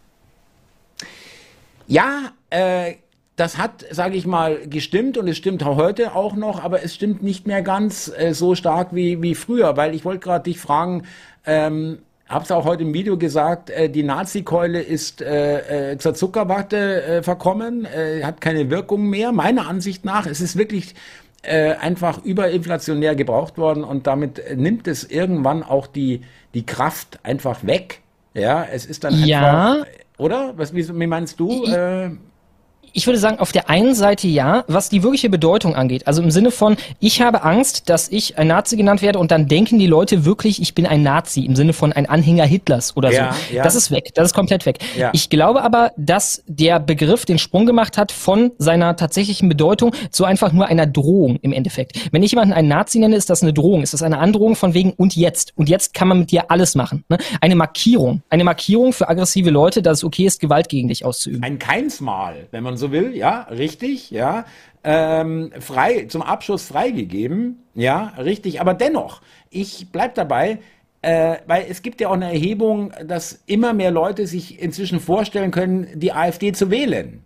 Ja, äh, das hat, sage ich mal, gestimmt und es stimmt heute auch noch, aber es stimmt nicht mehr ganz äh, so stark wie, wie früher, weil ich wollte gerade dich fragen, ähm, habe es auch heute im Video gesagt, äh, die Nazi-Keule ist äh, äh, zur Zuckerwatte äh, verkommen, äh, hat keine Wirkung mehr. Meiner Ansicht nach, es ist wirklich äh, einfach überinflationär gebraucht worden und damit nimmt es irgendwann auch die, die Kraft einfach weg. Ja, es ist dann ja. einfach, oder? Was, wie, wie meinst du? Äh, ich würde sagen, auf der einen Seite ja, was die wirkliche Bedeutung angeht. Also im Sinne von, ich habe Angst, dass ich ein Nazi genannt werde und dann denken die Leute wirklich, ich bin ein Nazi im Sinne von ein Anhänger Hitlers oder Ja, so. ja. Das ist weg, das ist komplett weg. Ja. Ich glaube aber, dass der Begriff den Sprung gemacht hat von seiner tatsächlichen Bedeutung zu einfach nur einer Drohung im Endeffekt. Wenn ich jemanden einen Nazi nenne, ist das eine Drohung, ist das eine Androhung von wegen und jetzt. Und jetzt kann man mit dir alles machen. Ne? Eine Markierung. Eine Markierung für aggressive Leute, dass es okay ist, Gewalt gegen dich auszuüben. ein Keinsmal, wenn man so will, ja, richtig, ja, ähm, frei, zum Abschuss freigegeben, ja, richtig, aber dennoch, ich bleib dabei, äh, weil es gibt ja auch eine Erhebung, dass immer mehr Leute sich inzwischen vorstellen können, die AfD zu wählen.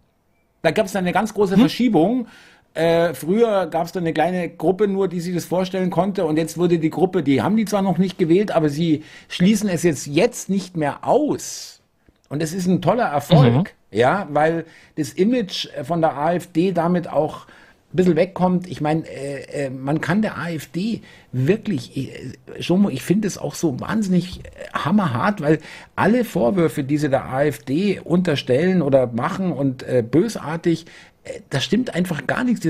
Da gab es dann eine ganz große Verschiebung. Äh, früher gab es dann eine kleine Gruppe nur, die sich das vorstellen konnte und jetzt wurde die Gruppe, die haben die zwar noch nicht gewählt, aber sie schließen es jetzt jetzt nicht mehr aus. Und es ist ein toller Erfolg, ja, weil das Image äh, von der AfD damit auch ein bisschen wegkommt. Ich meine, äh, äh, man kann der AfD wirklich, äh, Schomo, ich finde es auch so wahnsinnig äh, hammerhart, weil alle Vorwürfe, die sie der AfD unterstellen oder machen und äh, bösartig, äh, das stimmt einfach gar nichts.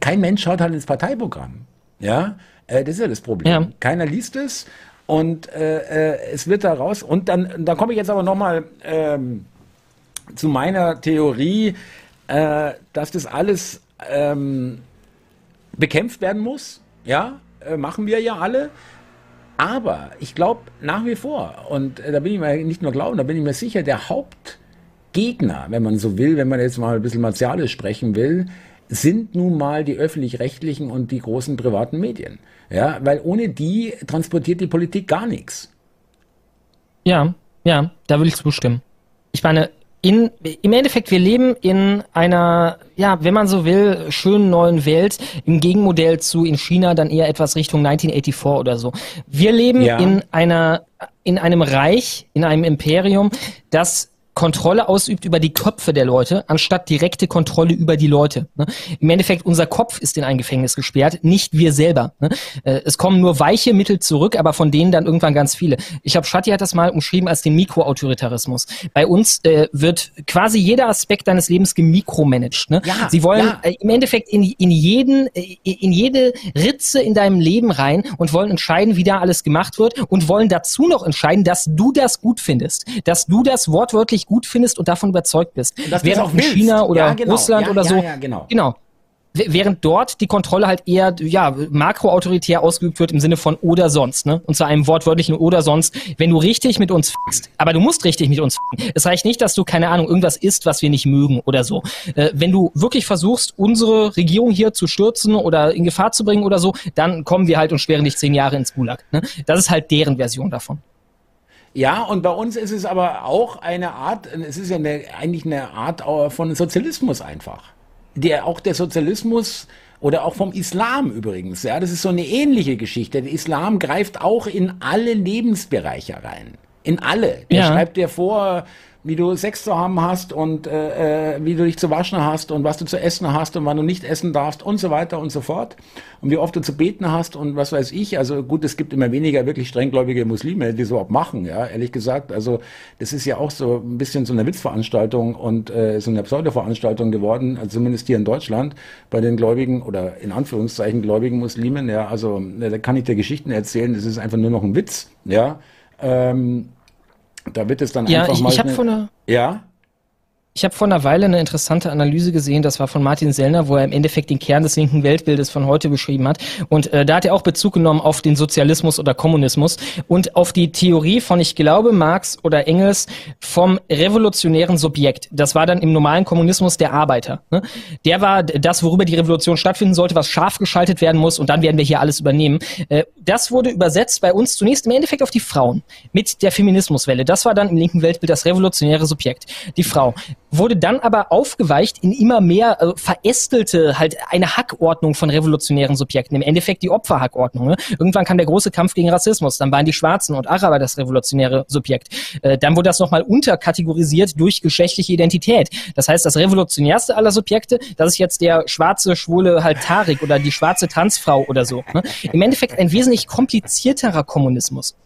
Kein Mensch schaut halt ins Parteiprogramm. Ja, äh, das ist ja das Problem. Ja. Keiner liest es und äh, äh, es wird da raus. Und dann, dann komme ich jetzt aber nochmal ähm, zu meiner Theorie, äh, dass das alles ähm, bekämpft werden muss. Ja, äh, machen wir ja alle. Aber ich glaube nach wie vor, und äh, da bin ich mir nicht nur glauben, da bin ich mir sicher, der Hauptgegner, wenn man so will, wenn man jetzt mal ein bisschen martialisch sprechen will, sind nun mal die öffentlich-rechtlichen und die großen privaten Medien. Ja, weil ohne die transportiert die Politik gar nichts. Ja, ja, da will ich zustimmen. Ich meine, in, im Endeffekt, wir leben in einer, ja, wenn man so will, schönen neuen Welt, im Gegenmodell zu in China dann eher etwas Richtung 1984 oder so. Wir leben Ja. in einer, in einem Reich, in einem Imperium, das Kontrolle ausübt über die Köpfe der Leute, anstatt direkte Kontrolle über die Leute. Ne? Im Endeffekt, unser Kopf ist in ein Gefängnis gesperrt, nicht wir selber. Ne? Äh, Es kommen nur weiche Mittel zurück, aber von denen dann irgendwann ganz viele. Ich glaube, Shatti hat das mal umschrieben als den Mikroautoritarismus. Bei uns äh, wird quasi jeder Aspekt deines Lebens gemikromanagt. Ne? Ja, Sie wollen ja. äh, im Endeffekt in, in jeden, äh, in jede Ritze in deinem Leben rein und wollen entscheiden, wie da alles gemacht wird und wollen dazu noch entscheiden, dass du das gut findest, dass du das wortwörtlich gut findest und davon überzeugt bist. Während auch in willst. China oder Ja, genau. Russland Ja, oder ja, so, genau. genau. Während dort die Kontrolle halt eher ja makroautoritär ausgeübt wird im Sinne von oder sonst, ne? Und zu einem wortwörtlichen oder sonst, wenn du richtig mit uns f***st, aber du musst richtig mit uns f***en. Es reicht nicht, dass du keine Ahnung irgendwas isst, was wir nicht mögen oder so. Äh, wenn du wirklich versuchst, unsere Regierung hier zu stürzen oder in Gefahr zu bringen oder so, dann kommen wir halt und sperren dich zehn Jahre ins Gulag. Ne? Das ist halt deren Version davon. Ja, und bei uns ist es aber auch eine Art, es ist ja eine, eigentlich eine Art von Sozialismus einfach. Der, auch der Sozialismus oder auch vom Islam übrigens, ja, das ist so eine ähnliche Geschichte. Der Islam greift auch in alle Lebensbereiche rein. In alle. Der Ja. schreibt dir vor, wie du Sex zu haben hast und äh, äh, wie du dich zu waschen hast und was du zu essen hast und wann du nicht essen darfst und so weiter und so fort. Und wie oft du zu beten hast und was weiß ich. Also gut, es gibt immer weniger wirklich strenggläubige Muslime, die so machen, ja, ehrlich gesagt. Also das ist ja auch so ein bisschen so eine Witzveranstaltung und äh, so eine Pseudo-Veranstaltung geworden, also zumindest hier in Deutschland, bei den gläubigen oder in Anführungszeichen gläubigen Muslimen. Ja, also äh, da kann ich dir Geschichten erzählen, das ist einfach nur noch ein Witz, ja. Ähm, da wird es dann Ja, einfach ich, mal. ich habe von einer ja, Ich habe vor einer Weile eine interessante Analyse gesehen, das war von Martin Sellner, wo er im Endeffekt den Kern des linken Weltbildes von heute beschrieben hat. Und äh, da hat er auch Bezug genommen auf den Sozialismus oder Kommunismus und auf die Theorie von, ich glaube, Marx oder Engels vom revolutionären Subjekt. Das war dann im normalen Kommunismus der Arbeiter. Ne? Der war das, worüber die Revolution stattfinden sollte, was scharf geschaltet werden muss und dann werden wir hier alles übernehmen. Äh, das wurde übersetzt bei uns zunächst im Endeffekt auf die Frauen mit der Feminismuswelle. Das war dann im linken Weltbild das revolutionäre Subjekt, die Frau wurde dann aber aufgeweicht in immer mehr äh, verästelte, halt eine Hackordnung von revolutionären Subjekten. Im Endeffekt die Opferhackordnung. Ne? Irgendwann kam der große Kampf gegen Rassismus. Dann waren die Schwarzen und Araber das revolutionäre Subjekt. Äh, dann wurde das nochmal unterkategorisiert durch geschlechtliche Identität. Das heißt, das revolutionärste aller Subjekte, das ist jetzt der schwarze, schwule halt Tarik oder die schwarze Transfrau oder so. Ne? Im Endeffekt ein wesentlich komplizierterer Kommunismus.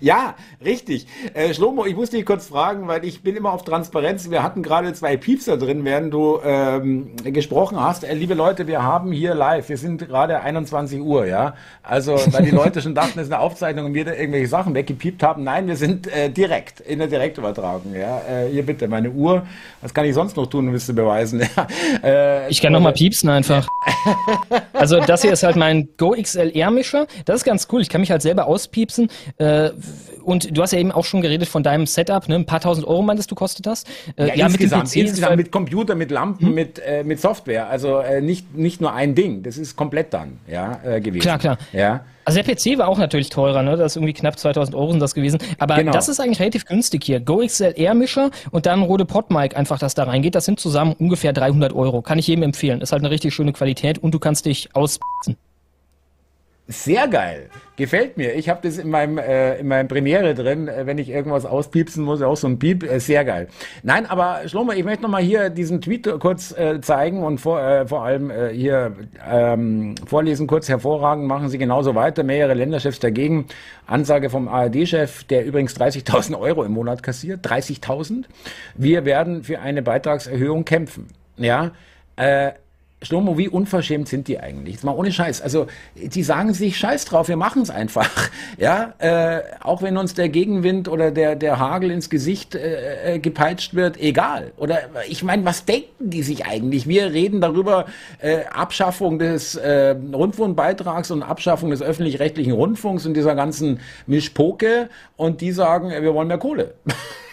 Ja, richtig. Äh, Schlomo, ich muss dich kurz fragen, weil ich bin immer auf Transparenz. Wir hatten gerade zwei Piepser drin, während du ähm, gesprochen hast. Äh, liebe Leute, wir haben hier live, wir sind gerade 21 Uhr, ja. Also, weil die Leute schon dachten, es ist eine Aufzeichnung und wir da irgendwelche Sachen weggepiept haben. Nein, wir sind äh, direkt, in der Direktübertragung, ja. Äh, hier bitte, meine Uhr. Was kann ich sonst noch tun, um es zu beweisen? äh, ich kann noch mal piepsen einfach. also, das hier ist halt mein Go XLR-Mischer. Das ist ganz cool. Ich kann mich halt selber auspiepsen. Äh, und du hast ja eben auch schon geredet von deinem Setup, ne? Ein paar tausend Euro meintest du, kostet das? Äh, ja, ja, insgesamt, mit, insgesamt mit Computer, mit Lampen, hm? mit, äh, mit Software. Also äh, nicht, nicht nur ein Ding, das ist komplett dann ja, äh, gewesen. Klar, klar. Ja. Also der PC war auch natürlich teurer, ne? Das ist irgendwie knapp 2000 Euro sind das gewesen. Aber genau. das ist eigentlich relativ günstig hier. Go XLR Mischer und dann Rode Podmic einfach, das da reingeht. Das sind zusammen ungefähr 300 Euro. Kann ich jedem empfehlen. Ist halt eine richtig schöne Qualität und du kannst dich auspassen. Sehr geil. Gefällt mir. Ich habe das in meinem, äh, in meinem Premiere drin, äh, wenn ich irgendwas auspiepsen muss, auch so ein Piep. Äh, sehr geil. Nein, aber Schlomo, ich möchte nochmal hier diesen Tweet kurz äh, zeigen und vor, äh, vor allem äh, hier ähm, vorlesen, kurz hervorragend. Machen Sie genauso weiter. Mehrere Länderchefs dagegen. Ansage vom ARD-Chef, der übrigens 30.000 Euro im Monat kassiert. 30.000. Wir werden für eine Beitragserhöhung kämpfen. Ja. Äh, Schlomo, wie unverschämt sind die eigentlich? Jetzt mal ohne Scheiß. Also, die sagen sich Scheiß drauf, wir machen es einfach. Ja, äh, auch wenn uns der Gegenwind oder der, der Hagel ins Gesicht äh, äh gepeitscht wird, egal. Oder ich meine, was denken die sich eigentlich? Wir reden darüber, äh, Abschaffung des äh, Rundfunkbeitrags und Abschaffung des öffentlich-rechtlichen Rundfunks und dieser ganzen Mischpoke und die sagen, wir wollen mehr Kohle.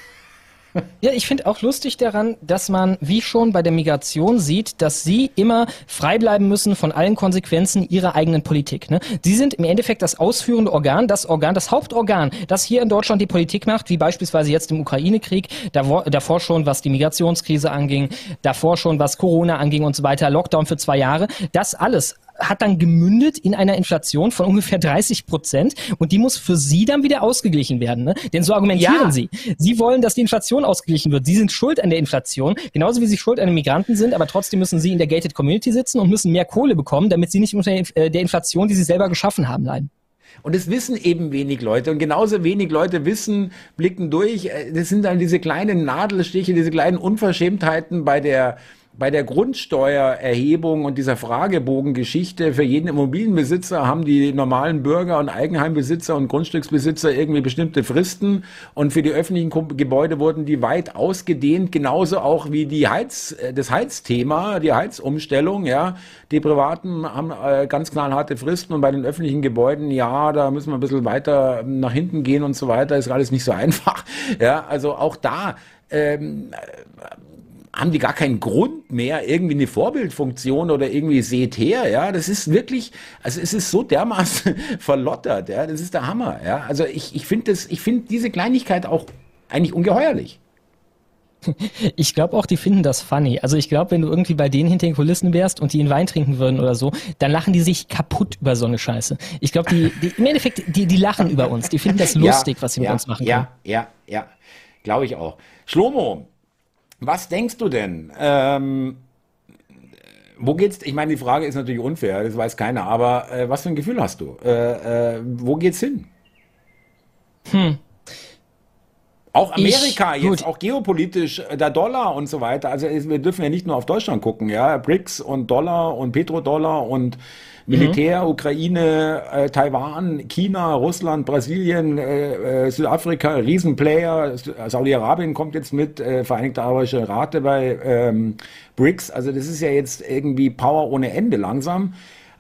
Ja, ich finde auch lustig daran, dass man, wie schon bei der Migration sieht, dass sie immer frei bleiben müssen von allen Konsequenzen ihrer eigenen Politik. Ne? Sie sind im Endeffekt das ausführende Organ, das Organ, das Hauptorgan, das hier in Deutschland die Politik macht, wie beispielsweise jetzt im Ukraine-Krieg, davor schon, was die Migrationskrise anging, davor schon, was Corona anging und so weiter, Lockdown für zwei Jahre. Das alles hat dann gemündet in einer Inflation von ungefähr 30 Prozent und die muss für sie dann wieder ausgeglichen werden. Ne? Denn so argumentieren ja. sie. Sie wollen, dass die Inflation ausgeglichen wird. Sie sind schuld an der Inflation, genauso wie sie schuld an den Migranten sind, aber trotzdem müssen sie in der Gated Community sitzen und müssen mehr Kohle bekommen, damit sie nicht unter äh, der Inflation, die sie selber geschaffen haben, leiden. Und es wissen eben wenig Leute. Und genauso wenig Leute wissen, blicken durch. Äh, das sind dann diese kleinen Nadelstiche, diese kleinen Unverschämtheiten bei der bei der Grundsteuererhebung und dieser Fragebogengeschichte für jeden Immobilienbesitzer haben die normalen Bürger und Eigenheimbesitzer und Grundstücksbesitzer irgendwie bestimmte Fristen und für die öffentlichen Gebäude wurden die weit ausgedehnt, genauso auch wie die Heiz, äh, das Heizthema, die Heizumstellung, ja. Die Privaten haben äh, ganz knallharte Fristen und bei den öffentlichen Gebäuden, ja, da müssen wir ein bisschen weiter nach hinten gehen und so weiter, ist alles nicht so einfach, ja. Also auch da, ähm, haben die gar keinen Grund mehr, irgendwie eine Vorbildfunktion oder irgendwie seht her, ja, das ist wirklich, also es ist so dermaßen verlottert, ja, das ist der Hammer, ja, also ich, ich finde das, ich finde diese Kleinigkeit auch eigentlich ungeheuerlich. Ich glaube auch, die finden das funny. Also ich glaube, wenn du irgendwie bei denen hinter den Kulissen wärst und die einen Wein trinken würden oder so, dann lachen die sich kaputt über so eine Scheiße. Ich glaube, die, die, im Endeffekt, die, die lachen über uns. Die finden das lustig, ja, was sie mit ja, uns machen können. Ja, ja, ja. Glaube ich auch. Schlomo, was denkst du denn? Ähm, wo geht's? Ich meine, die Frage ist natürlich unfair, das weiß keiner, aber äh, was für ein Gefühl hast du? Äh, äh, wo geht's hin? Hm. Auch Amerika ich, jetzt, auch geopolitisch, äh, der Dollar und so weiter. Also wir dürfen ja nicht nur auf Deutschland gucken, ja. BRICS und Dollar und Petrodollar und Militär, mhm. Ukraine, äh, Taiwan, China, Russland, Brasilien, äh, äh, Südafrika, Riesenplayer, Saudi-Arabien kommt jetzt mit, äh, Vereinigte Arabische Rate bei ähm, BRICS. Also das ist ja jetzt irgendwie Power ohne Ende langsam.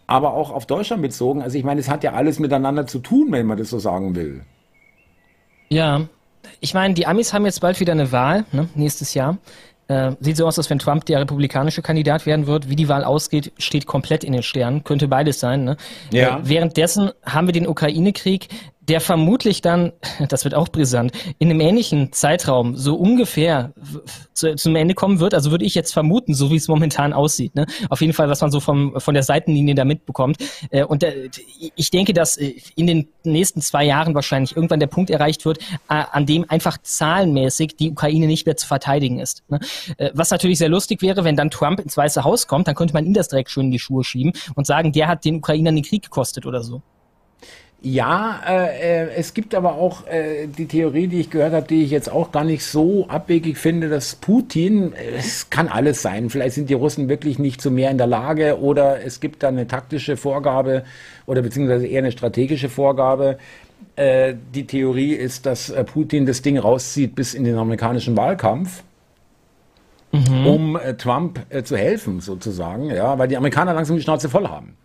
Aber auch auf Deutschland bezogen. Also ich meine, es hat ja alles miteinander zu tun, wenn man das so sagen will. Ja, ich meine, die Amis haben jetzt bald wieder eine Wahl, ne, nächstes Jahr. Äh, sieht so aus, als wenn Trump der republikanische Kandidat werden wird. Wie die Wahl ausgeht, steht komplett in den Sternen. Könnte beides sein. Ne? Ja. Äh, währenddessen haben wir den Ukraine-Krieg, der vermutlich dann, das wird auch brisant, in einem ähnlichen Zeitraum so ungefähr zu, zum Ende kommen wird. Also würde ich jetzt vermuten, so wie es momentan aussieht. Ne? Auf jeden Fall, was man so vom, von der Seitenlinie da mitbekommt. Äh, und der, ich denke, dass äh, in den nächsten zwei Jahren wahrscheinlich irgendwann der Punkt erreicht wird, äh, an dem einfach zahlenmäßig die Ukraine nicht mehr zu verteidigen ist. Ne? Äh, was natürlich sehr lustig wäre, wenn dann Trump ins Weiße Haus kommt, dann könnte man ihm das direkt schön in die Schuhe schieben und sagen, der hat den Ukrainern den Krieg gekostet oder so. Ja, äh, äh, es gibt aber auch äh, die Theorie, die ich gehört habe, die ich jetzt auch gar nicht so abwegig finde, dass Putin, es kann alles sein, vielleicht sind die Russen wirklich nicht zu mehr in der Lage oder es gibt da eine taktische Vorgabe oder beziehungsweise eher eine strategische Vorgabe. Äh, die Theorie ist, dass äh, Putin das Ding rauszieht bis in den amerikanischen Wahlkampf. Mhm. um äh, Trump äh, zu helfen, sozusagen, ja, weil die Amerikaner langsam die Schnauze voll haben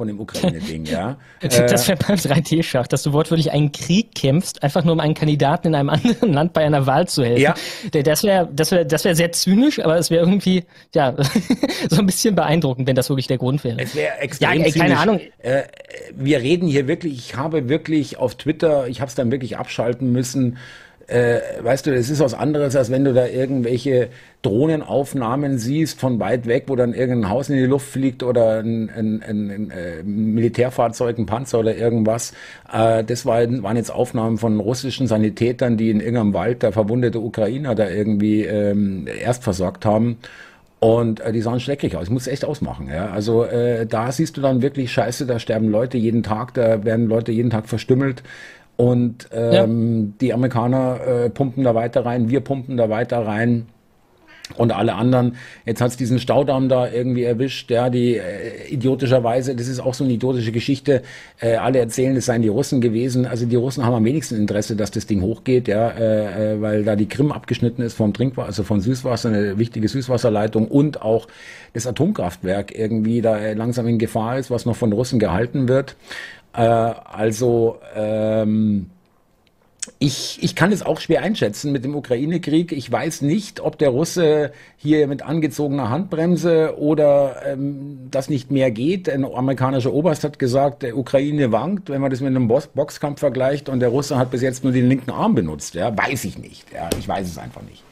von dem Ukraine-Ding, ja. Das wäre beim 3D-Schach, dass du wortwörtlich einen Krieg kämpfst, einfach nur um einen Kandidaten in einem anderen Land bei einer Wahl zu helfen. Ja. Das wäre das wäre, das wäre sehr zynisch, aber es wäre irgendwie, ja, so ein bisschen beeindruckend, wenn das wirklich der Grund wäre. Es wäre extrem ja, ey, keine Ahnung. Äh, wir reden hier wirklich, ich habe wirklich auf Twitter, ich habe es dann wirklich abschalten müssen, äh, weißt du, es ist was anderes, als wenn du da irgendwelche Drohnenaufnahmen siehst von weit weg, wo dann irgendein Haus in die Luft fliegt oder ein, ein, ein, ein äh, Militärfahrzeug, ein Panzer oder irgendwas. Äh, das war, waren jetzt Aufnahmen von russischen Sanitätern, die in irgendeinem Wald da verwundete Ukrainer da irgendwie ähm, erst versorgt haben. Und äh, die sahen schrecklich aus. Ich muss echt ausmachen. Ja? Also äh, da siehst du dann wirklich Scheiße, da sterben Leute jeden Tag, da werden Leute jeden Tag verstümmelt. Und ähm, ja. die Amerikaner äh, pumpen da weiter rein, wir pumpen da weiter rein und alle anderen. Jetzt hat es diesen Staudamm da irgendwie erwischt, ja, die äh, idiotischerweise, das ist auch so eine idiotische Geschichte. Äh, alle erzählen, es seien die Russen gewesen. Also die Russen haben am wenigsten Interesse, dass das Ding hochgeht, ja, äh, äh weil da die Krim abgeschnitten ist vom Trinkwasser, also von Süßwasser, eine wichtige Süßwasserleitung und auch das Atomkraftwerk irgendwie da langsam in Gefahr ist, was noch von Russen gehalten wird. Äh, also ähm, ich, ich kann es auch schwer einschätzen mit dem Ukraine-Krieg. Ich weiß nicht, ob der Russe hier mit angezogener Handbremse oder ähm, das nicht mehr geht. Ein amerikanischer Oberst hat gesagt, der Ukraine wankt, wenn man das mit einem Boxkampf vergleicht und der Russe hat bis jetzt nur den linken Arm benutzt. Ja, weiß ich nicht. Ja, ich weiß es einfach nicht.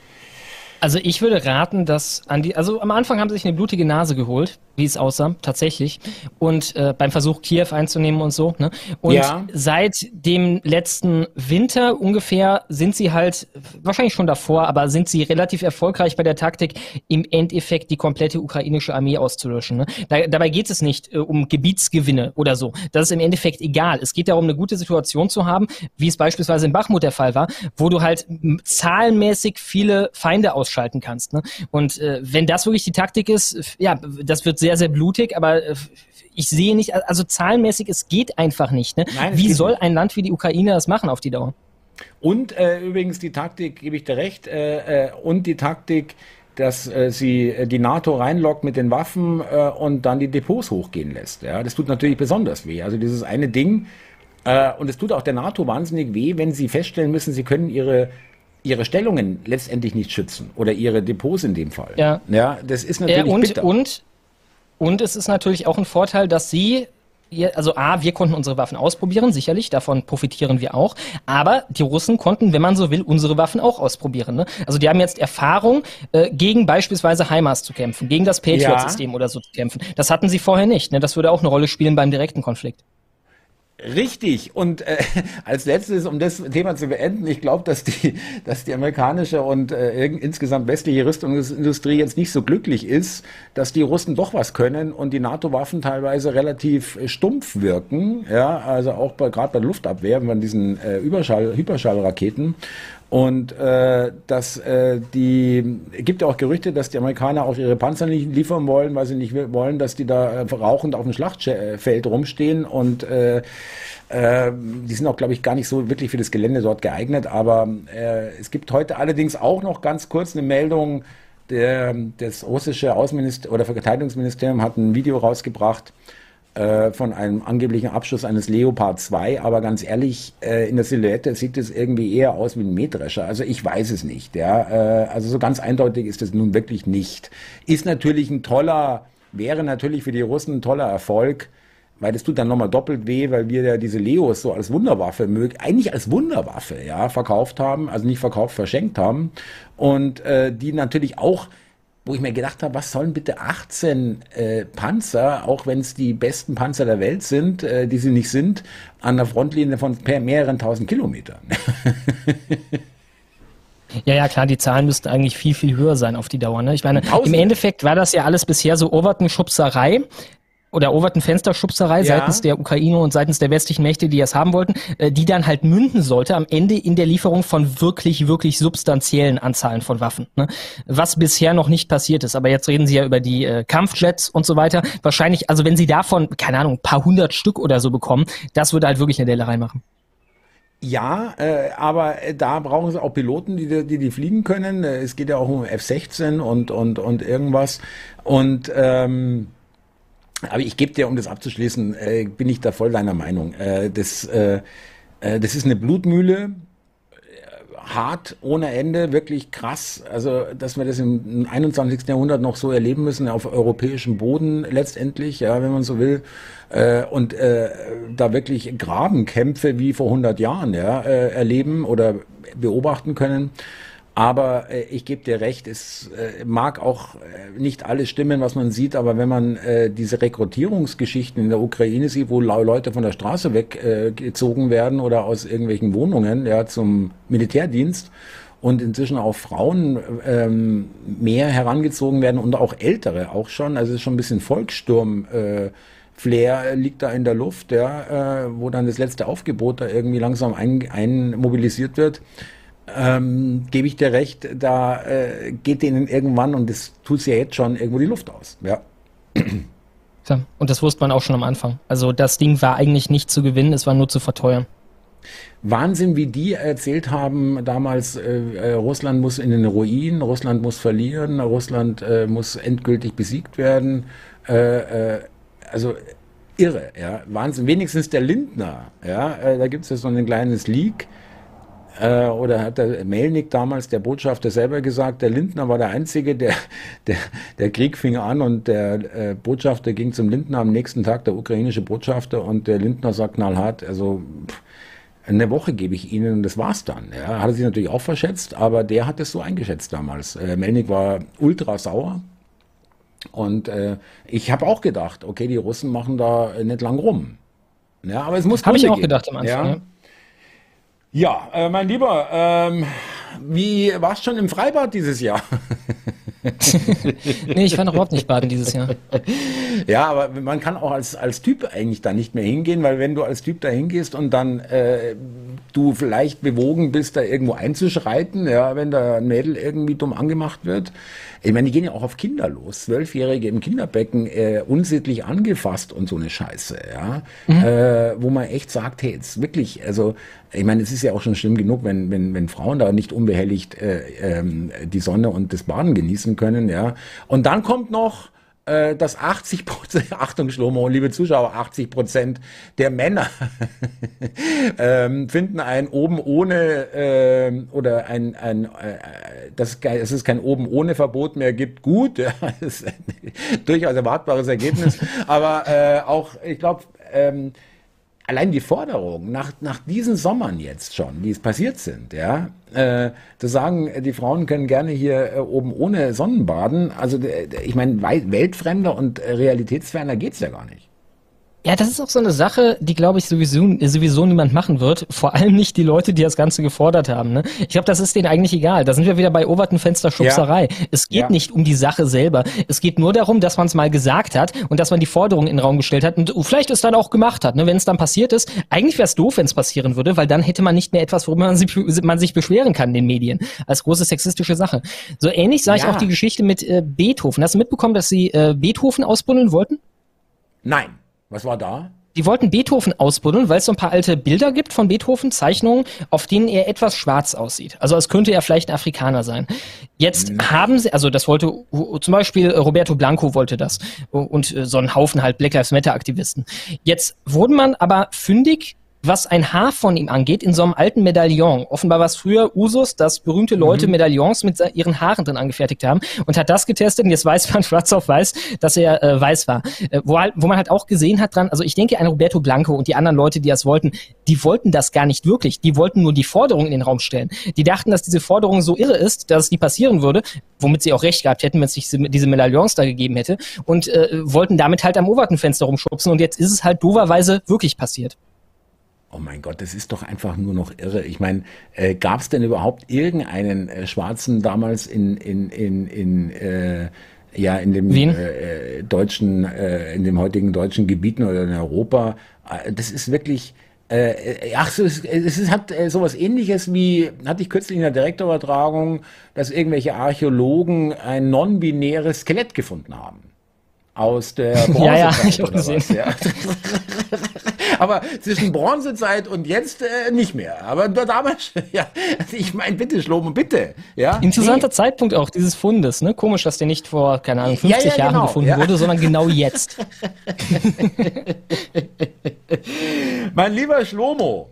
Also ich würde raten, dass an die, also am Anfang haben sie sich eine blutige Nase geholt, wie es aussah, tatsächlich. Und äh, beim Versuch, Kiew einzunehmen und so. Ne? Und ja. seit dem letzten Winter ungefähr sind sie halt, wahrscheinlich schon davor, aber sind sie relativ erfolgreich bei der Taktik, im Endeffekt die komplette ukrainische Armee auszulöschen. Ne? Da, dabei geht es nicht äh, um Gebietsgewinne oder so. Das ist im Endeffekt egal. Es geht darum, eine gute Situation zu haben, wie es beispielsweise in Bachmut der Fall war, wo du halt zahlenmäßig viele Feinde aus ausschalten kannst. Ne? Und äh, wenn das wirklich die Taktik ist, ja, das wird sehr, sehr blutig, aber äh, ich sehe nicht, also zahlenmäßig, es geht einfach nicht. Ne? Nein, wie soll ein Land wie die Ukraine das machen auf die Dauer? Und äh, übrigens die Taktik, gebe ich dir recht, äh, äh, und die Taktik, dass äh, sie äh, die NATO reinlockt mit den Waffen und dann die Depots hochgehen lässt. Ja, das tut natürlich besonders weh. Also dieses eine Ding, und es tut auch der NATO wahnsinnig weh, wenn sie feststellen müssen, sie können ihre ihre Stellungen letztendlich nicht schützen oder ihre Depots in dem Fall. Ja, ja das ist natürlich äh, und, bitter. Und, und es ist natürlich auch ein Vorteil, dass sie also A, wir konnten unsere Waffen ausprobieren, sicherlich, davon profitieren wir auch. Aber die Russen konnten, wenn man so will, unsere Waffen auch ausprobieren. Ne? Also die haben jetzt Erfahrung, äh, gegen beispielsweise HIMARS zu kämpfen, gegen das Patriot-System ja. oder so zu kämpfen. Das hatten sie vorher nicht. Ne? Das würde auch eine Rolle spielen beim direkten Konflikt. Richtig. Und äh, als letztes, um das Thema zu beenden, ich glaube, dass die, dass die amerikanische und äh, insgesamt westliche Rüstungsindustrie jetzt nicht so glücklich ist, dass die Russen doch was können und die NATO-Waffen teilweise relativ äh, stumpf wirken. Ja, also auch bei, gerade bei Luftabwehr, bei diesen äh, Überschall, Hyperschallraketen. Und äh, dass äh, die gibt ja auch Gerüchte, dass die Amerikaner auch ihre Panzer nicht liefern wollen, weil sie nicht wollen, dass die da äh, rauchend auf dem Schlachtfeld rumstehen. Und äh, äh, die sind auch, glaube ich, gar nicht so wirklich für das Gelände dort geeignet. Aber äh, es gibt heute allerdings auch noch ganz kurz eine Meldung. Der, das russische Außenministerium oder Verteidigungsministerium hat ein Video rausgebracht, äh, von einem angeblichen Abschuss eines Leopard 2, aber ganz ehrlich, äh, in der Silhouette sieht es irgendwie eher aus wie ein Mähdrescher. Also ich weiß es nicht. Ja? Äh, also so ganz eindeutig ist es nun wirklich nicht. Ist natürlich ein toller, wäre natürlich für die Russen ein toller Erfolg, weil das tut dann nochmal doppelt weh, weil wir ja diese Leos so als Wunderwaffe eigentlich als Wunderwaffe, ja, verkauft haben, also nicht verkauft, verschenkt haben und äh, die natürlich auch wo ich mir gedacht habe, was sollen bitte 18 äh, Panzer, auch wenn es die besten Panzer der Welt sind, äh, die sie nicht sind, an der Frontlinie von mehreren tausend Kilometern. Ja, ja, klar, die Zahlen müssten eigentlich viel, viel höher sein auf die Dauer. Ne? Ich meine, Tausend. im Endeffekt war das ja alles bisher so Overton-Schubserei oder Overton Fensterschubserei ja. seitens der Ukraine und seitens der westlichen Mächte, die es haben wollten, äh, die dann halt münden sollte am Ende in der Lieferung von wirklich, wirklich substanziellen Anzahlen von Waffen. Ne? Was bisher noch nicht passiert ist. Aber jetzt reden Sie ja über die äh, Kampfjets und so weiter. Wahrscheinlich, also wenn Sie davon, keine Ahnung, paar hundert Stück oder so bekommen, das würde halt wirklich eine Dellerei machen. Ja, äh, aber da brauchen sie auch Piloten, die, die die fliegen können. Es geht ja auch um F-16 und und und irgendwas. Und ähm, aber ich gebe dir, um das abzuschließen, äh, bin ich da voll deiner Meinung. Äh, das, äh, äh das ist eine Blutmühle, äh, hart ohne Ende, wirklich krass. Also, dass wir das im 21. Jahrhundert noch so erleben müssen, auf europäischem Boden letztendlich, ja, wenn man so will. Äh, und äh, da wirklich Grabenkämpfe wie vor 100 Jahren ja, äh, erleben oder beobachten können. Aber äh, ich gebe dir recht, es äh, mag auch äh, nicht alles stimmen, was man sieht, aber wenn man äh, diese Rekrutierungsgeschichten in der Ukraine sieht, wo Leute von der Straße weggezogen äh, werden oder aus irgendwelchen Wohnungen ja, zum Militärdienst und inzwischen auch Frauen ähm, mehr herangezogen werden und auch Ältere auch schon, also es ist schon ein bisschen Volkssturm. Äh, Flair liegt da in der Luft, ja, äh, wo dann das letzte Aufgebot da irgendwie langsam ein, ein wird ähm, gebe ich dir recht, da äh, geht denen irgendwann, und das tut ja jetzt schon, irgendwo die Luft aus. Ja. ja. Und das wusste man auch schon am Anfang. Also das Ding war eigentlich nicht zu gewinnen, es war nur zu verteuern. Wahnsinn, wie die erzählt haben damals, äh, äh, Russland muss in den Ruin, Russland muss verlieren, Russland äh, muss endgültig besiegt werden. Äh, äh, also irre, ja, Wahnsinn. Wenigstens der Lindner, ja, äh, da gibt es ja so ein kleines Leak äh, oder hat der Melnik damals, der Botschafter, selber gesagt, der Lindner war der Einzige, der, der, der Krieg fing an und der äh, Botschafter ging zum Lindner am nächsten Tag, der ukrainische Botschafter, und der Lindner sagt knallhart, also pff, eine Woche gebe ich Ihnen und das war's dann. Ja, hat er sich natürlich auch verschätzt, aber der hat es so eingeschätzt damals. Äh, Melnik war ultra sauer. Und äh, ich habe auch gedacht, okay, die Russen machen da nicht lang rum. Ja, aber es muss Habe ich auch gehen. gedacht am Anfang. Ja. Ja. Ja, äh, mein Lieber, ähm, wie warst schon im Freibad dieses Jahr? nee, ich war noch überhaupt nicht baden dieses Jahr. Ja, aber man kann auch als, als Typ eigentlich da nicht mehr hingehen, weil wenn du als Typ da hingehst und dann äh, du vielleicht bewogen bist, da irgendwo einzuschreiten, ja, wenn da ein Mädel irgendwie dumm angemacht wird. Ich meine, die gehen ja auch auf Kinder los. Zwölfjährige im Kinderbecken äh, unsittlich angefasst und so eine Scheiße, ja. Mhm. Äh, wo man echt sagt, hey, jetzt wirklich, also ich meine, es ist ja auch schon schlimm genug, wenn, wenn, wenn Frauen da nicht unbehelligt äh, ähm, die Sonne und das Baden genießen können, ja. Und dann kommt noch äh, dass 80 Prozent, Achtung Schlomo, liebe Zuschauer, 80 Prozent der Männer ähm, finden ein oben ohne äh, oder ein, ein äh, dass, dass es kein oben ohne Verbot mehr gibt, gut, ja, das ist ein durchaus erwartbares Ergebnis, aber äh, auch, ich glaube, ähm, allein die Forderung nach, nach diesen Sommern jetzt schon, die es passiert sind, ja, äh, zu sagen, die Frauen können gerne hier äh, oben ohne Sonnenbaden, also äh, ich meine, weltfremder und realitätsferner geht's ja gar nicht. Ja, das ist auch so eine Sache, die, glaube ich, sowieso, sowieso niemand machen wird. Vor allem nicht die Leute, die das Ganze gefordert haben. Ne? Ich glaube, das ist denen eigentlich egal. Da sind wir wieder bei Overton Fensterschubserei. Ja. Es geht ja. nicht um die Sache selber. Es geht nur darum, dass man es mal gesagt hat und dass man die Forderung in den Raum gestellt hat und vielleicht es dann auch gemacht hat. Ne? Wenn es dann passiert ist, eigentlich wäre es doof, wenn es passieren würde, weil dann hätte man nicht mehr etwas, worüber man sich, man sich beschweren kann in den Medien. Als große sexistische Sache. So ähnlich sah ja. ich auch die Geschichte mit äh, Beethoven. Hast du mitbekommen, dass sie äh, Beethoven ausbuddeln wollten? Nein. Was war da? Die wollten Beethoven ausbuddeln, weil es so ein paar alte Bilder gibt von Beethoven, Zeichnungen, auf denen er etwas schwarz aussieht. Also als könnte er vielleicht ein Afrikaner sein. Jetzt Nein. haben sie, also das wollte zum Beispiel Roberto Blanco wollte das und äh, so ein Haufen halt Black Lives Matter Aktivisten. Jetzt wurden man aber fündig was ein Haar von ihm angeht, in so einem alten Medaillon. Offenbar war es früher Usus, dass berühmte Leute mhm. Medaillons mit ihren Haaren drin angefertigt haben und hat das getestet und jetzt weiß man schwarz auf weiß, dass er äh, weiß war. Äh, wo, halt, wo man halt auch gesehen hat dran, also ich denke, ein Roberto Blanco und die anderen Leute, die das wollten, die wollten das gar nicht wirklich. Die wollten nur die Forderung in den Raum stellen. Die dachten, dass diese Forderung so irre ist, dass es nie passieren würde, womit sie auch recht gehabt hätten, wenn es nicht diese Medaillons da gegeben hätte und äh, wollten damit halt am Overton-Fenster rumschubsen und jetzt ist es halt doverweise wirklich passiert. Oh mein Gott, das ist doch einfach nur noch irre. Ich meine, äh, gab es denn überhaupt irgendeinen äh, Schwarzen damals in in in in äh, ja in dem äh, deutschen äh, in dem heutigen deutschen Gebieten oder in Europa? Äh, das ist wirklich äh, äh ach so, es, es ist, hat äh, sowas ähnliches wie, hatte ich kürzlich in der Direktübertragung, dass irgendwelche Archäologen ein non-binäres Skelett gefunden haben. Aus der Bronzezeit ja, ja, ich oder was, ja. aber zwischen Bronzezeit und jetzt äh, nicht mehr. Aber damals, ja, ich meine, bitte, Schlomo, bitte. Ja? Interessanter nee. Zeitpunkt auch dieses Fundes, ne? Komisch, dass der nicht vor, keine Ahnung, 50 ja, ja, Jahren genau, gefunden wurde, sondern genau jetzt. mein lieber Schlomo,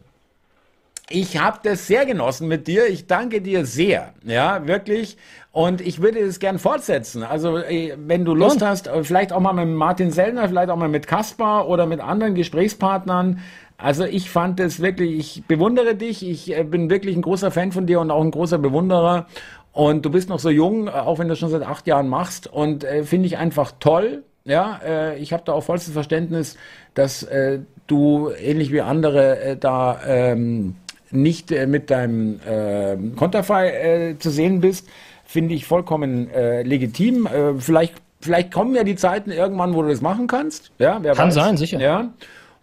ich habe das sehr genossen mit dir. Ich danke dir sehr. Ja, wirklich. Und ich würde es gern fortsetzen. Also, äh, wenn du Lust ja. hast, äh, vielleicht auch mal mit Martin Sellner, vielleicht auch mal mit Kaspar oder mit anderen Gesprächspartnern. Also, ich fand es wirklich, ich bewundere dich. Ich äh, bin wirklich ein großer Fan von dir und auch ein großer Bewunderer. Und du bist noch so jung, auch wenn du schon seit acht Jahren machst. Und äh, finde ich einfach toll. Ja, äh, ich habe da auch vollstes Verständnis, dass äh, du ähnlich wie andere da ähm, nicht äh, mit deinem äh, Konterfei äh, zu sehen bist, finde ich vollkommen äh, legitim. Äh, vielleicht, vielleicht kommen ja die Zeiten irgendwann, wo du das machen kannst. Ja, wer Kann weiß. sein, sicher. Ja.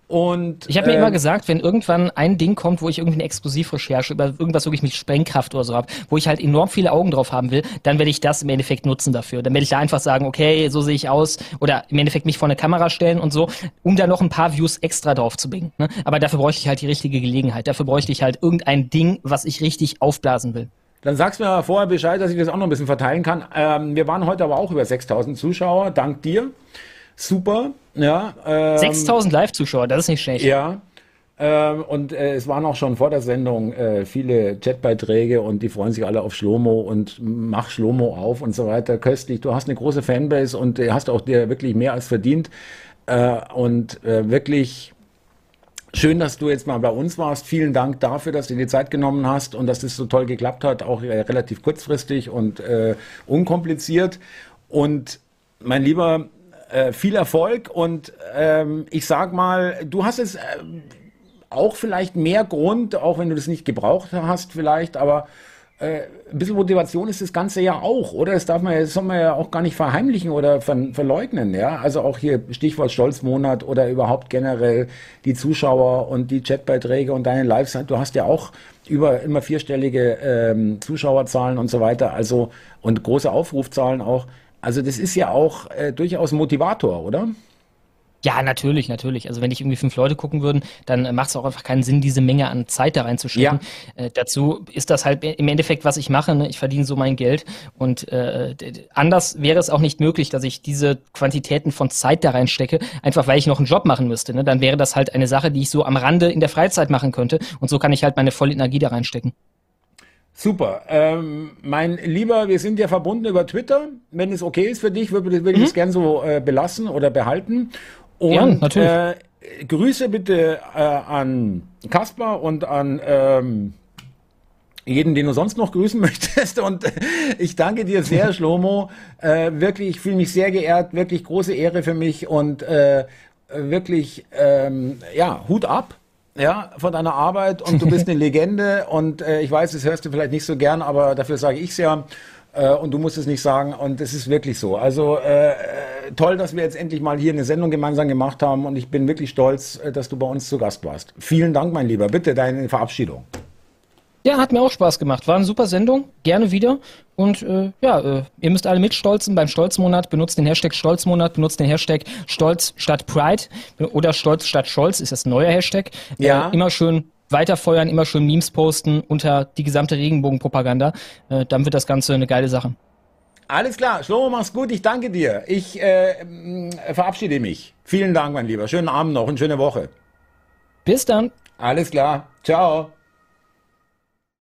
Und, ich habe mir äh, immer gesagt, wenn irgendwann ein Ding kommt, wo ich irgendwie eine Exklusivrecherche über irgendwas wirklich mit Sprengkraft oder so habe, wo ich halt enorm viele Augen drauf haben will, dann werde ich das im Endeffekt nutzen dafür. Dann werde ich da einfach sagen, okay, so sehe ich aus oder im Endeffekt mich vor eine Kamera stellen und so, um da noch ein paar Views extra drauf zu bringen. Ne? Aber dafür bräuchte ich halt die richtige Gelegenheit. Dafür bräuchte ich halt irgendein Ding, was ich richtig aufblasen will. Dann sagst du mir vorher Bescheid, dass ich das auch noch ein bisschen verteilen kann. Ähm, wir waren heute aber auch über 6000 Zuschauer, dank dir super. Ja, ähm, 6000 Live-Zuschauer, das ist nicht schlecht. Ja. Ähm, und äh, es waren auch schon vor der Sendung äh, viele Chatbeiträge und die freuen sich alle auf Schlomo und mach Schlomo auf und so weiter. Köstlich. Du hast eine große Fanbase und äh, hast auch dir wirklich mehr als verdient. Äh, und äh, wirklich schön, dass du jetzt mal bei uns warst. Vielen Dank dafür, dass du dir die Zeit genommen hast und dass das so toll geklappt hat, auch äh, relativ kurzfristig und unkompliziert. Und mein lieber äh, viel Erfolg und ähm, ich sag mal, du hast es äh, auch vielleicht mehr Grund, auch wenn du das nicht gebraucht hast vielleicht, aber äh, ein bisschen Motivation ist das Ganze ja auch, oder? Das darf man, das soll man ja auch gar nicht verheimlichen oder ver verleugnen, ja? Also auch hier Stichwort Stolzmonat oder überhaupt generell die Zuschauer und die Chatbeiträge und deine Lives. Du hast ja auch über immer vierstellige ähm, Zuschauerzahlen und so weiter, also und große Aufrufzahlen auch. Also das ist ja auch äh, durchaus Motivator, oder? Ja, natürlich, natürlich. Also wenn ich irgendwie fünf Leute gucken würden, dann äh, macht es auch einfach keinen Sinn, diese Menge an Zeit da reinzustecken. Ja. Äh, dazu ist das halt im Endeffekt, was ich mache. Ne? Ich verdiene so mein Geld. Und äh, anders wäre es auch nicht möglich, dass ich diese Quantitäten von Zeit da reinstecke, einfach weil ich noch einen Job machen müsste. Ne? Dann wäre das halt eine Sache, die ich so am Rande in der Freizeit machen könnte. Und so kann ich halt meine volle Energie da reinstecken. Super. Ähm, mein Lieber, wir sind ja verbunden über Twitter. Wenn es okay ist für dich, würde, würde ich mhm. es gern so äh, belassen oder behalten. Und ja, natürlich. Äh, Grüße bitte äh, an Kaspar und an ähm, jeden, den du sonst noch grüßen möchtest. Und ich danke dir sehr, Schlomo. Äh, wirklich, ich fühle mich sehr geehrt, wirklich große Ehre für mich. Und äh, wirklich, ähm, ja, Hut ab ja, von deiner Arbeit und du bist eine Legende und äh, ich weiß, das hörst du vielleicht nicht so gern, aber dafür sage ich es ja äh, und du musst es nicht sagen und es ist wirklich so. Also äh, toll, dass wir jetzt endlich mal hier eine Sendung gemeinsam gemacht haben und ich bin wirklich stolz, äh, dass du bei uns zu Gast warst. Vielen Dank, mein Lieber. Bitte deine Verabschiedung. Ja, hat mir auch Spaß gemacht. War eine super Sendung. Gerne wieder. Und äh, ja, äh, ihr müsst alle mitstolzen beim Stolzmonat. Benutzt den Hashtag Stolzmonat, benutzt den Hashtag Stolz statt Pride oder Stolz statt Scholz ist das neue Hashtag. Äh, ja. Äh, immer schön weiterfeuern, immer schön Memes posten unter die gesamte Regenbogenpropaganda. Äh, dann wird das Ganze eine geile Sache. Alles klar, Schlomo, mach's gut. Ich danke dir. Ich äh, verabschiede mich. Vielen Dank, mein Lieber. Schönen Abend noch und schöne Woche. Bis dann. Alles klar. Ciao.